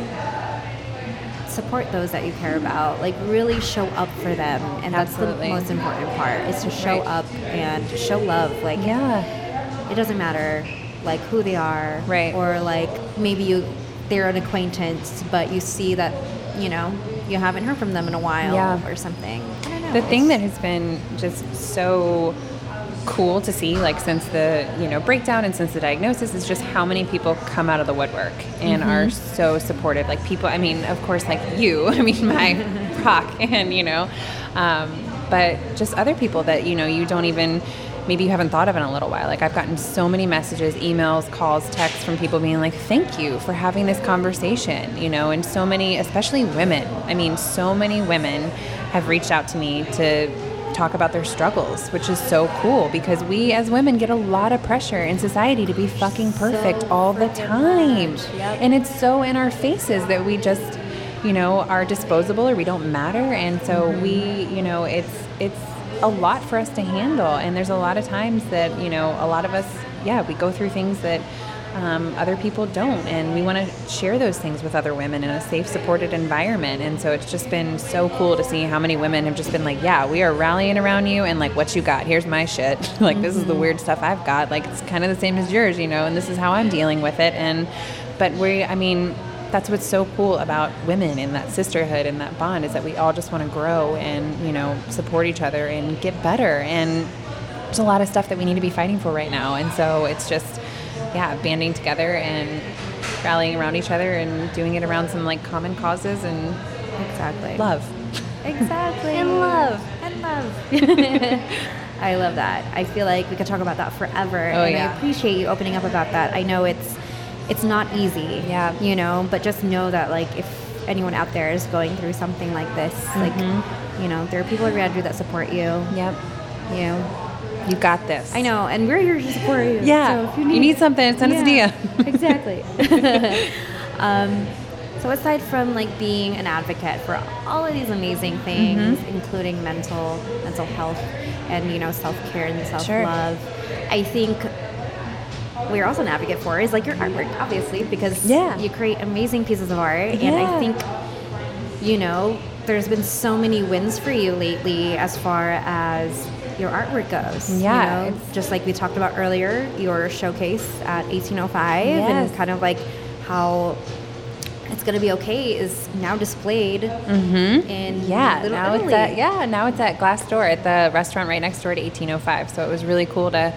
Speaker 1: support those that you care about. Like really show up for them. And
Speaker 2: Absolutely.
Speaker 1: that's the most important part is to show
Speaker 2: Right.
Speaker 1: up and show love. Like
Speaker 2: yeah,
Speaker 1: it doesn't matter like who they are.
Speaker 2: Right.
Speaker 1: Or like maybe you they're an acquaintance but you see that, you know, you haven't heard from them in a while
Speaker 2: Yeah.
Speaker 1: or something. I don't know.
Speaker 2: the thing that has been just so cool to see like since the you know breakdown and since the diagnosis is just how many people come out of the woodwork and are so supportive like people i mean of course like you i mean my rock and you know um, but just other people that you know you don't even maybe you haven't thought of it in a little while like i've gotten so many messages emails calls texts from people being like thank you for having this conversation you know and so many especially women i mean so many women have reached out to me to talk about their struggles, which is so cool because we as women get a lot of pressure in society to be fucking perfect
Speaker 1: So
Speaker 2: all the time.
Speaker 1: yep.
Speaker 2: And it's so in our faces that we just, you know, are disposable or we don't matter. And so
Speaker 1: Mm-hmm.
Speaker 2: we, you know, it's it's a lot for us to handle. And there's a lot of times that, you know, a lot of us, yeah, we go through things that um, other people don't. And we want to share those things with other women in a safe, supported environment. And so it's just been so cool to see how many women have just been like, yeah, we are rallying around you and like, what you got? Here's my shit. like, mm-hmm. this is the mm-hmm. weird stuff I've got. Like, it's kind of the same as yours, you know, and this is how I'm dealing with it. And, but we, I mean, that's what's so cool about women and that sisterhood and that bond is that we all just want to grow and you know support each other and get better and there's a lot of stuff that we need to be fighting for right now and so it's just yeah, banding together and rallying around each other and doing it around some like common causes and
Speaker 1: exactly
Speaker 2: love.
Speaker 1: Exactly.
Speaker 2: and love.
Speaker 1: And love. I love that. I feel like we could talk about that forever.
Speaker 2: Oh,
Speaker 1: and
Speaker 2: yeah.
Speaker 1: I appreciate you opening up about that. I know it's it's not easy.
Speaker 2: Yeah.
Speaker 1: You know, but just know that like if anyone out there is going through something like this, mm-hmm. like you know, there are people around you that support you.
Speaker 2: Yep.
Speaker 1: You know,
Speaker 2: you got this.
Speaker 1: I know, and we're here to support you.
Speaker 2: Yeah. So if you need, you need something, send yeah, us
Speaker 1: a DM. exactly. um, so aside from like being an advocate for all of these amazing things, mm-hmm. including mental mental health and you know self care and self love, sure. I think we're also an advocate for is like your artwork, obviously, because
Speaker 2: yeah.
Speaker 1: you create amazing pieces of art,
Speaker 2: yeah.
Speaker 1: and I think you know there's been so many wins for you lately as far as your artwork goes.
Speaker 2: Yeah.
Speaker 1: You know, just like we talked about earlier, your showcase at 1805
Speaker 2: yes.
Speaker 1: and kind of like how it's gonna be okay is now displayed
Speaker 2: mm-hmm.
Speaker 1: in
Speaker 2: yeah
Speaker 1: Little
Speaker 2: now
Speaker 1: Italy.
Speaker 2: it's at yeah now it's at Glass Door at the restaurant right next door to 1805 so it was really cool to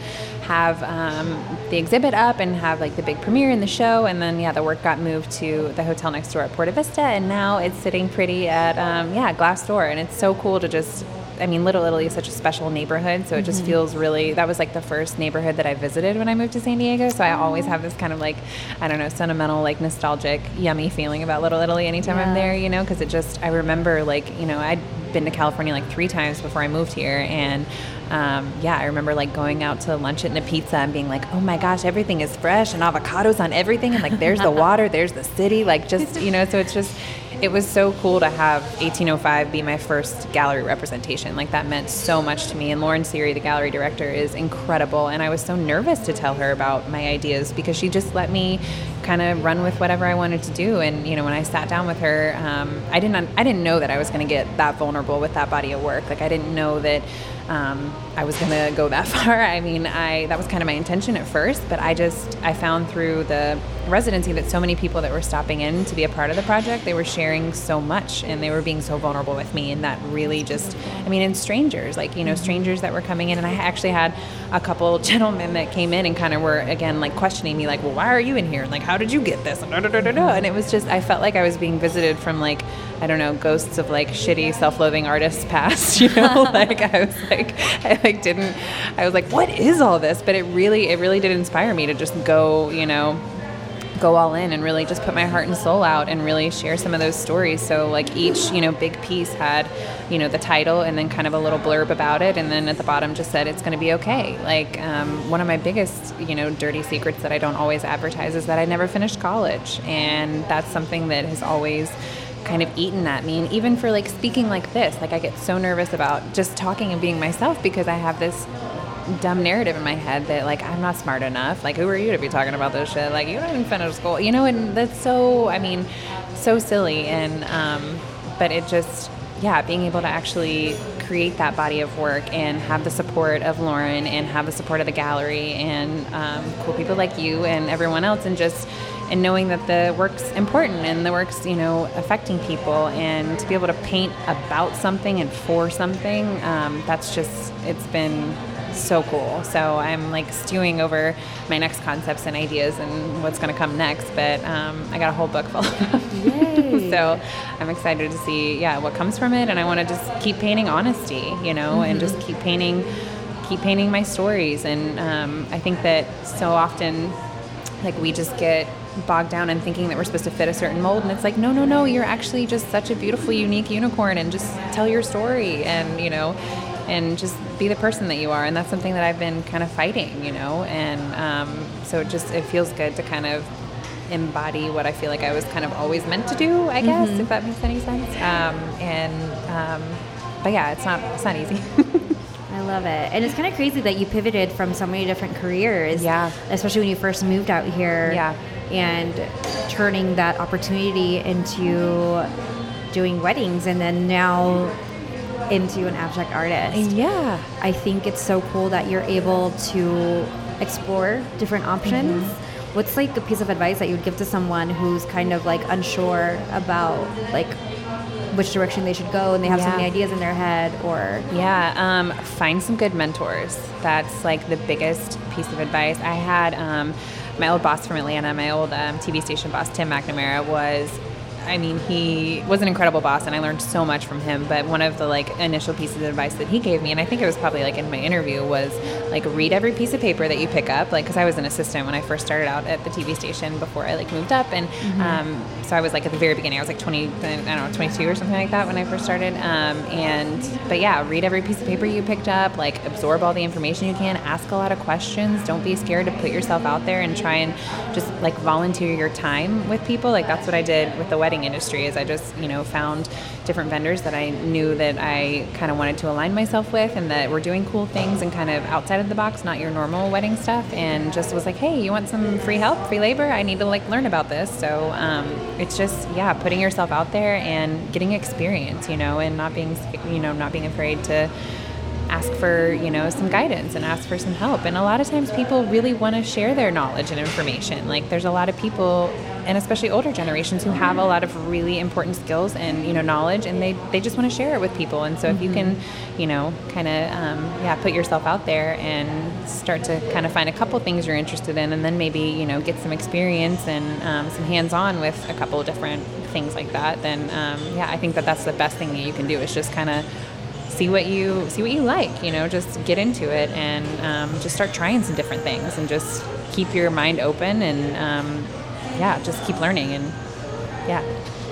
Speaker 2: have um, the exhibit up and have like the big premiere in the show and then yeah the work got moved to the hotel next door at Porto Vista and now it's sitting pretty at um, yeah Glass Door and it's so cool to just I mean, Little Italy is such a special neighborhood, so it just mm-hmm. feels really. That was like the first neighborhood that I visited when I moved to San Diego, so I always have this kind of like, I don't know, sentimental, like nostalgic, yummy feeling about Little Italy anytime yeah. I'm there, you know, because it just. I remember like you know I'd been to California like three times before I moved here, and um, yeah, I remember like going out to lunch at Napizza and being like, oh my gosh, everything is fresh and avocados on everything, and like there's the water, there's the city, like just you know, so it's just it was so cool to have 1805 be my first gallery representation. Like that meant so much to me. And Lauren Seary, the gallery director, is incredible. And I was so nervous to tell her about my ideas because she just let me kind of run with whatever I wanted to do. And you know, when I sat down with her, um, I didn't I didn't know that I was going to get that vulnerable with that body of work. Like I didn't know that um, I was to go that far. I mean, I that was kind of my intention at first, but I just I found through the residency that so many people that were stopping in to be a part of the project, they were sharing so much and they were being so vulnerable with me, and that really just I mean, and strangers like you know mm-hmm. strangers that were coming in, and I actually had a couple gentlemen that came in and kind of were again like questioning me, like, well, why are you in here? And like, how did you get this? And, and it was just I felt like I was being visited from like I don't know ghosts of like shitty self-loathing artists past, you know, like I was like I like didn't I was like, what is all this? But it really it really did inspire me to just go, you know, go all in and really just put my heart and soul out and really share some of those stories. So like each, you know, big piece had, you know, the title and then kind of a little blurb about it and then at the bottom just said it's going to be okay. Like um, one of my biggest, you know, dirty secrets that I don't always advertise is that I never finished college and that's something that has always kind of eaten at me and even for like speaking like this like i get so nervous about just talking and being myself because i have this dumb narrative in my head that like I'm not smart enough. Like who are you to be talking about this shit? Like you don't even finish school, you know? And that's so I mean, so silly. And um, but it just yeah, being able to actually create that body of work and have the support of Lauren and have the support of the gallery and um, cool people like you and everyone else and just and knowing that the work's important and the work's you know affecting people and to be able to paint about something and for something um, that's just it's been so cool. So I'm like stewing over my next concepts and ideas and what's going to come next. But um, I got a whole book full of them. so I'm excited to see, yeah, what comes from it. And I want to just keep painting honesty, you know, mm-hmm. and just keep painting, keep painting my stories. And um, I think that so often, like we just get bogged down in thinking that we're supposed to fit a certain mold and it's like no no no you're actually just such a beautiful unique unicorn and just tell your story and you know and just be the person that you are. And that's something that I've been kind of fighting, you know. And um, so it just it feels good to kind of embody what I feel like I was kind of always meant to do. I guess mm-hmm. if that makes any sense. Um, and um, but yeah, it's not it's not easy.
Speaker 1: I love it. And it's kind of crazy that you pivoted from so many different careers.
Speaker 2: Yeah.
Speaker 1: Especially when you first moved out here.
Speaker 2: Yeah.
Speaker 1: And turning that opportunity into doing weddings and then now into an abstract artist.
Speaker 2: Yeah.
Speaker 1: I think it's so cool that you're able to explore different options.
Speaker 2: Mm-hmm.
Speaker 1: What's like a piece of advice that you would give to someone who's kind of like unsure about like which direction they should go and they have so many ideas in their head or
Speaker 2: Yeah, um, find some good mentors. That's like the biggest piece of advice. I had um, my old boss from Atlanta, my old um, TV station boss, Tim McNamara, was. I mean, he was an incredible boss, and I learned so much from him. But one of the like initial pieces of advice that he gave me, and I think it was probably like in my interview, was like read every piece of paper that you pick up. Like, because I was an assistant when I first started out at the TV station before I like moved up, and um, so I was like at the very beginning. I was like 20, I don't know, 22 or something like that when I first started. Um, and but yeah, read every piece of paper you picked up. Like, absorb all the information you can. Ask a lot of questions. Don't be scared to put yourself out there and try and just like volunteer your time with people. Like that's what I did with the wedding industry. Is I just you know found different vendors that I knew that I kind of wanted to align myself with, and that were doing cool things and kind of outside of the box, not your normal wedding stuff. And just was like, hey, you want some free help, free labor? I need to like learn about this. So um, it's just yeah, putting yourself out there and getting experience, you know, and not being you know not being afraid to ask for you know some guidance and ask for some help. And a lot of times people really want to share their knowledge and information. Like there's a lot of people and especially older generations who have a lot of really important skills and you know knowledge and they, they just want to share it with people. And so if you can you know kind of um, yeah put yourself out there and start to kind of find a couple things you're interested in and then maybe you know get some experience and um, some hands-on with a couple different things like that then um, yeah i think that that's the best thing that you can do is just kind of see what you see what you like you know just get into it and um, just start trying some different things and just keep your mind open and um, yeah just keep learning and yeah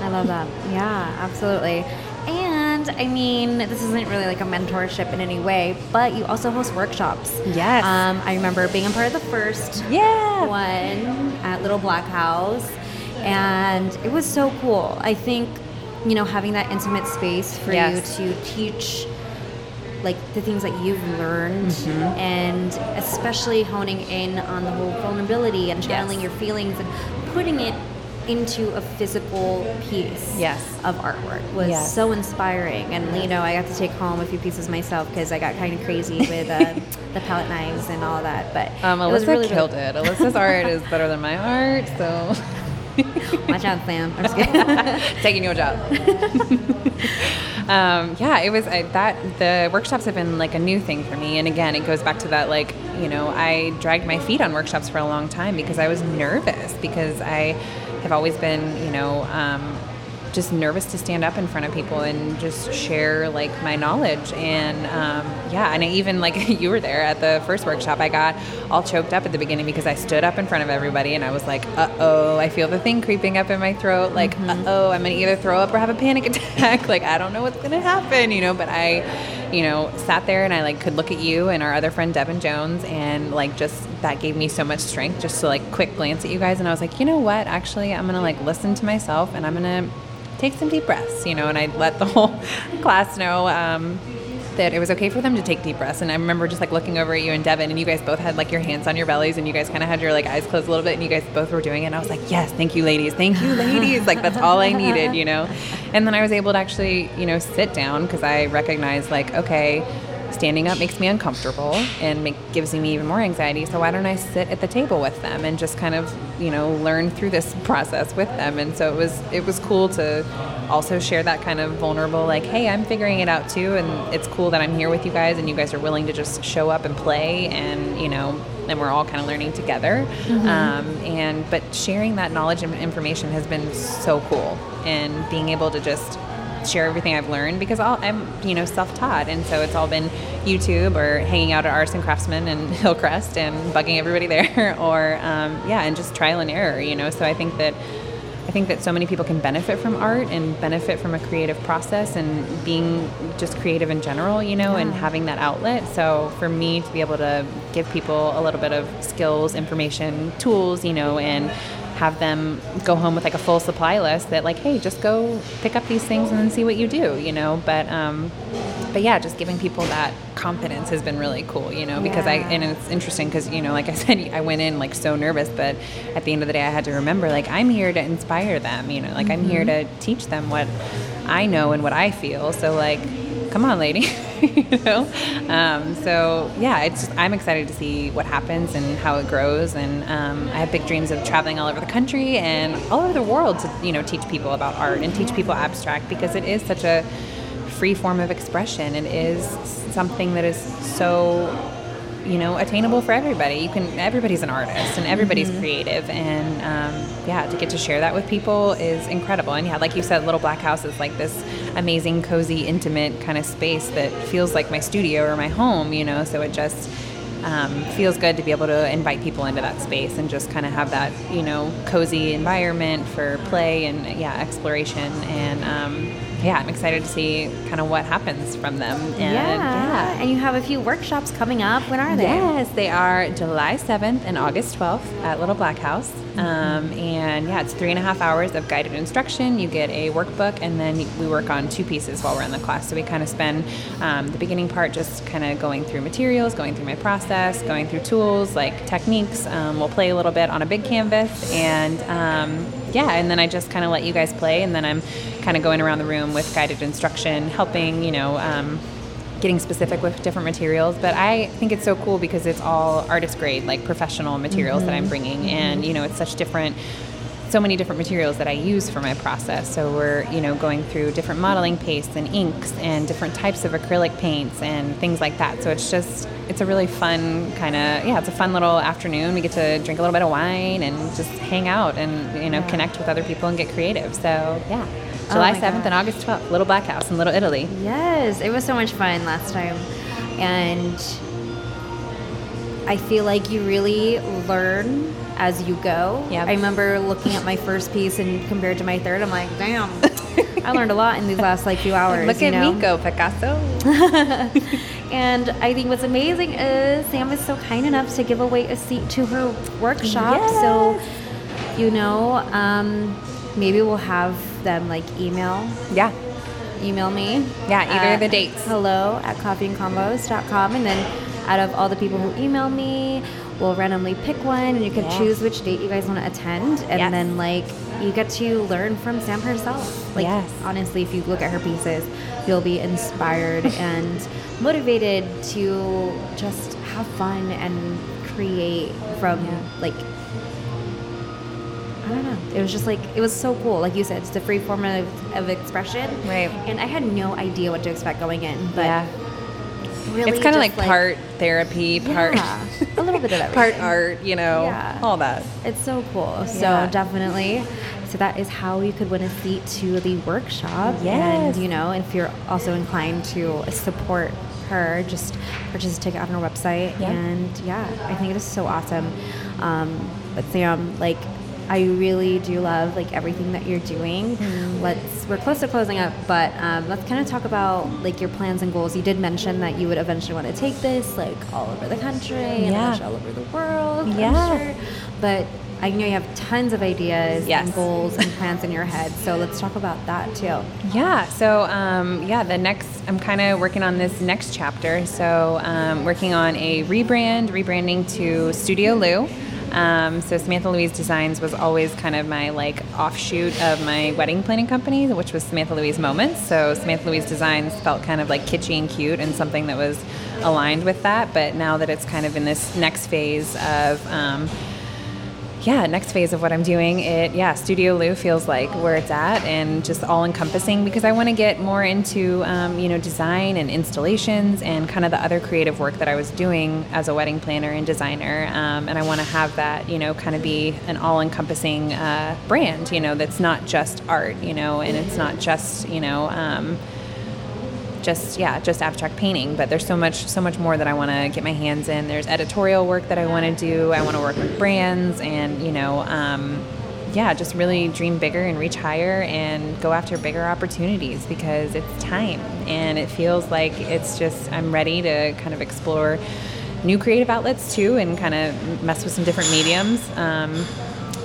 Speaker 1: I love that. Yeah, absolutely. And I mean, this isn't really like a mentorship in any way, but you also host workshops.
Speaker 2: Yes.
Speaker 1: Um, I remember being a part of the first
Speaker 2: yeah
Speaker 1: one at Little Black House, and it was so cool. I think, you know, having that intimate space for
Speaker 2: Yes.
Speaker 1: you to teach like the things that you've learned
Speaker 2: Mm-hmm.
Speaker 1: and especially honing in on the whole vulnerability and channeling
Speaker 2: Yes.
Speaker 1: your feelings and putting it into a physical piece
Speaker 2: Yes.
Speaker 1: of artwork was
Speaker 2: Yes.
Speaker 1: so inspiring and you know i got to take home a few pieces myself because i got kind of crazy with uh, the palette knives and all that but
Speaker 2: um,
Speaker 1: it was
Speaker 2: Alyssa
Speaker 1: really,
Speaker 2: killed
Speaker 1: really,
Speaker 2: it. Alyssa's art is better than my art, so
Speaker 1: watch out sam i'm just kidding
Speaker 2: taking your job. um, yeah, it was I, that the workshops have been like a new thing for me, and again, it goes back to that like you know I dragged my feet on workshops for a long time because I was nervous because I have always been you know. Um, just nervous to stand up in front of people and just share like my knowledge. And um, yeah and I even like you were there at the first workshop. I got all choked up at the beginning because i stood up in front of everybody and i was like uh-oh i feel the thing creeping up in my throat. Like uh-oh i'm gonna either throw up or have a panic attack. Like i don't know what's gonna happen you know but i you know sat there and i like could look at you and our other friend devin jones and like just that gave me so much strength just to like quick glance at you guys. And i was like you know what? Actually i'm gonna like listen to myself and i'm gonna take some deep breaths, you know, and I let the whole class know um, that it was okay for them to take deep breaths. And I remember just like looking over at you and Devin, and you guys both had like your hands on your bellies, and you guys kind of had your like eyes closed a little bit, and you guys both were doing it. And I was like, yes, thank you, ladies, thank you, ladies. like that's all I needed, you know. And then I was able to actually, you know, sit down because I recognized like, okay. Standing up makes me uncomfortable and make, gives me even more anxiety. So why don't I sit at the table with them and just kind of, you know, learn through this process with them? And so it was it was cool to also share that kind of vulnerable, like, hey, I'm figuring it out too, and it's cool that I'm here with you guys, and you guys are willing to just show up and play, and you know, and we're all kind of learning together. Um, and but sharing that knowledge and information has been so cool, and being able to just share everything I've learned because all, I'm you know self-taught. And so it's all been YouTube or hanging out at Artist and Craftsman and Hillcrest and bugging everybody there or um, yeah and just trial and error you know? So I think that I think that so many people can benefit from art and benefit from a creative process and being just creative in general, you know, and having that outlet. So for me to be able to give people a little bit of skills, information, tools, you know, and have them go home with like a full supply list that like, hey, just go pick up these things and then see what you do, you know. But um, but yeah, just giving people that confidence has been really cool, you know, because I, and it's interesting because, you know, like I said, I went in like so nervous, but at the end of the day, I had to remember, like, I'm here to inspire them, you know, like I'm here to teach them what I know and what I feel. So, like, come on, lady, you know? Um, so, yeah, it's just, I'm excited to see what happens and how it grows. And um, I have big dreams of traveling all over the country and all over the world to, you know, teach people about art and teach people abstract because it is such a free form of expression. It is something that is so you know attainable for everybody you can everybody's an artist and everybody's creative and um, yeah to get to share that with people is incredible and yeah like you said little black house is like this amazing cozy intimate kind of space that feels like my studio or my home you know so it just um, feels good to be able to invite people into that space and just kind of have that you know cozy environment for play and yeah exploration and um, yeah i'm excited to see kind of what happens from them and
Speaker 1: yeah. And you have a few workshops coming up. When are they?
Speaker 2: Yes, they are July 7th and August 12th at Little Black House. Um, and yeah, it's three and a half hours of guided instruction. You get a workbook, and then we work on two pieces while we're in the class. So we kind of spend um, the beginning part just kind of going through materials, going through my process, going through tools like techniques. Um, we'll play a little bit on a big canvas, and um, yeah, and then I just kind of let you guys play, and then I'm kind of going around the room with guided instruction, helping, you know, um, getting specific with different materials. But I think it's so cool because it's all artist grade, like professional materials that I'm mm-hmm. bringing, and you know, it's such different. So many different materials that I use for my process. So we're, you know, going through different modeling pastes and inks and different types of acrylic paints and things like that. So it's just, it's a really fun kind of, yeah, it's a fun little afternoon. We get to drink a little bit of wine and just hang out and, you know, connect with other people and get creative. So yeah, July
Speaker 1: my
Speaker 2: 7th
Speaker 1: gosh.
Speaker 2: and August 12th, Little Black House in Little Italy.
Speaker 1: Yes, it was so much fun last time. And I feel like you really learn as you go.
Speaker 2: Yep.
Speaker 1: I remember looking at my first piece and compared to my third, I'm like, damn, I learned a lot in these last like few hours.
Speaker 2: Look
Speaker 1: you
Speaker 2: at
Speaker 1: know?
Speaker 2: me go, Picasso.
Speaker 1: And I think what's amazing is Sam is so kind enough to give away a seat to her workshop. So, you know, um, maybe we'll have them like email
Speaker 2: Yeah.
Speaker 1: email me.
Speaker 2: Yeah, either of the dates.
Speaker 1: Hello at coffeeandconvos.com. And then out of all the people who email me, we'll randomly pick one and you can
Speaker 2: Yeah.
Speaker 1: choose which date you guys want to attend. And
Speaker 2: Yes.
Speaker 1: then, like, you get to learn from Sam herself. Like,
Speaker 2: Yes.
Speaker 1: honestly, if you look at her pieces, you'll be inspired and motivated to just have fun and create from,
Speaker 2: Yeah.
Speaker 1: like, I don't know. It was just like it was so cool. Like you said, it's the free form of, of expression.
Speaker 2: Right.
Speaker 1: And I had no idea what to expect going in, but
Speaker 2: yeah.
Speaker 1: really,
Speaker 2: It's kind of
Speaker 1: just,
Speaker 2: like, part therapy, part
Speaker 1: Yeah, a little bit of everything.
Speaker 2: part art, you know,
Speaker 1: Yeah.
Speaker 2: all that.
Speaker 1: It's so cool. So
Speaker 2: Yeah.
Speaker 1: definitely. So that is how you could win a seat to the workshop.
Speaker 2: Yes.
Speaker 1: And you know, if you're also inclined to support her, just purchase a ticket on her website.
Speaker 2: Yeah.
Speaker 1: And yeah, I think it is so awesome. Um, but Sam, like. I really do love like everything that you're doing.
Speaker 2: Mm-hmm.
Speaker 1: Let's we're close to closing up, but um, let's kind of talk about like your plans and goals. You did mention that you would eventually want to take this like all over the country and
Speaker 2: Yeah.
Speaker 1: eventually all over the world.
Speaker 2: Yeah.
Speaker 1: sure. But I know you have tons of ideas
Speaker 2: Yes.
Speaker 1: and goals and plans in your head. So let's talk about that too.
Speaker 2: Yeah. So, um, yeah, the next, I'm kind of working on this next chapter. So, um, working on a rebrand, rebranding to Studio Lou. Um, so Samantha Louise Designs was always kind of my like offshoot of my wedding planning company, which was Samantha Louise Moments. So Samantha Louise Designs felt kind of like kitschy and cute and something that was aligned with that. But now that it's kind of in this next phase of um, yeah, next phase of what I'm doing, it yeah, Studio Lou feels like where it's at and just all encompassing because I want to get more into um, you know design and installations and kind of the other creative work that I was doing as a wedding planner and designer, um, and I want to have that you know kind of be an all encompassing uh, brand, you know, that's not just art, you know, and it's not just you know. Um, just yeah just abstract painting but there's so much so much more that i want to get my hands in there's editorial work that i want to do i want to work with brands and you know um, yeah just really dream bigger and reach higher and go after bigger opportunities because it's time and it feels like it's just i'm ready to kind of explore new creative outlets too and kind of mess with some different mediums um,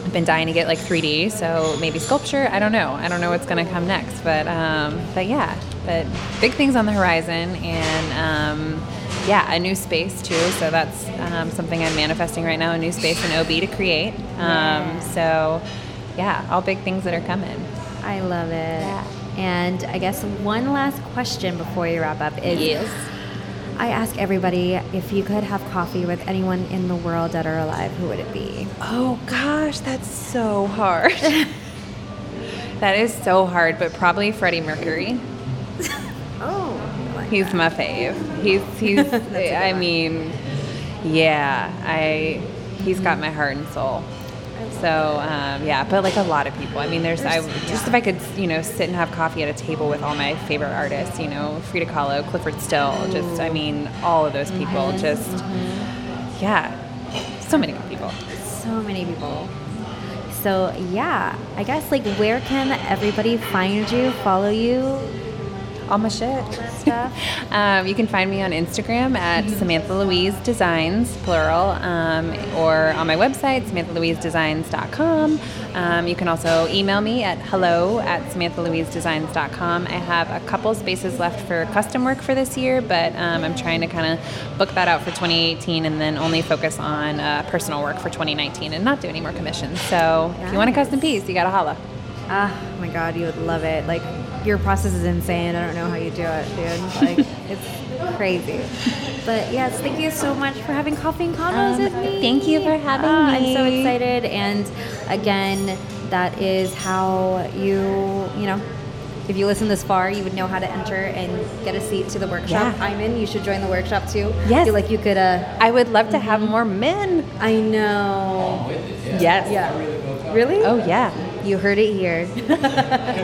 Speaker 2: I've been dying to get like 3D, so maybe sculpture. I don't know. I don't know what's going to come next, but um, but yeah, but big things on the horizon, and um, yeah, a new space too. So that's um, something I'm manifesting right now. A new space in OB to create. Um, so yeah, all big things that are coming.
Speaker 1: I love it.
Speaker 2: Yeah.
Speaker 1: And I guess one last question before you wrap up is
Speaker 2: Yes.
Speaker 1: I ask everybody if you could have coffee with anyone in the world dead or alive, who would it be?
Speaker 2: Oh gosh, that's so hard. that is so hard, but probably Freddie Mercury.
Speaker 1: Oh,
Speaker 2: He's my fave. He's he's. I mean, yeah. I he's got my heart and soul. So um, yeah, but like a lot of people. I mean, there's, I just if I could, you know, sit and have coffee at a table with all my favorite artists. You know, Frida Kahlo, Clyfford Still. Just I mean, all of those people. Just yeah, so many people.
Speaker 1: so many people. So yeah, I guess like where can everybody find you, follow you,
Speaker 2: All my shit. Um, you can find me on Instagram at Samantha Louise Designs, plural, um, or on my website, samanthalouisedesigns.com. Um, you can also email me at hello at samanthalouisedesigns.com. I have a couple spaces left for custom work for this year, but um, I'm trying to kind of book that out for 2018 and then only focus on uh, personal work for 2019 and not do any more commissions. So if you want a custom piece, you got to holla.
Speaker 1: Ah, oh my God, you would love it. Like your process is insane. I don't know how you do it, dude. Like it's crazy. But yes, thank you so much for having coffee and convos
Speaker 2: Um,
Speaker 1: with me.
Speaker 2: thank you for having
Speaker 1: me. I'm so excited. And again, that is how you, you know. If you listen this far, you would know how to enter and get a seat to the workshop.
Speaker 2: Yeah.
Speaker 1: I'm in. You should join the workshop too.
Speaker 2: Yes.
Speaker 1: I feel like you could. Uh,
Speaker 2: I would love to have more men.
Speaker 1: I know.
Speaker 2: Yes.
Speaker 1: Yeah. Really?
Speaker 2: Oh, yeah.
Speaker 1: You heard it here.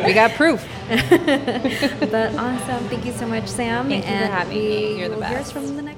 Speaker 2: We got proof.
Speaker 1: but awesome. Thank you so much, Sam.
Speaker 2: Thank you for having me. You're the best.
Speaker 1: from the next.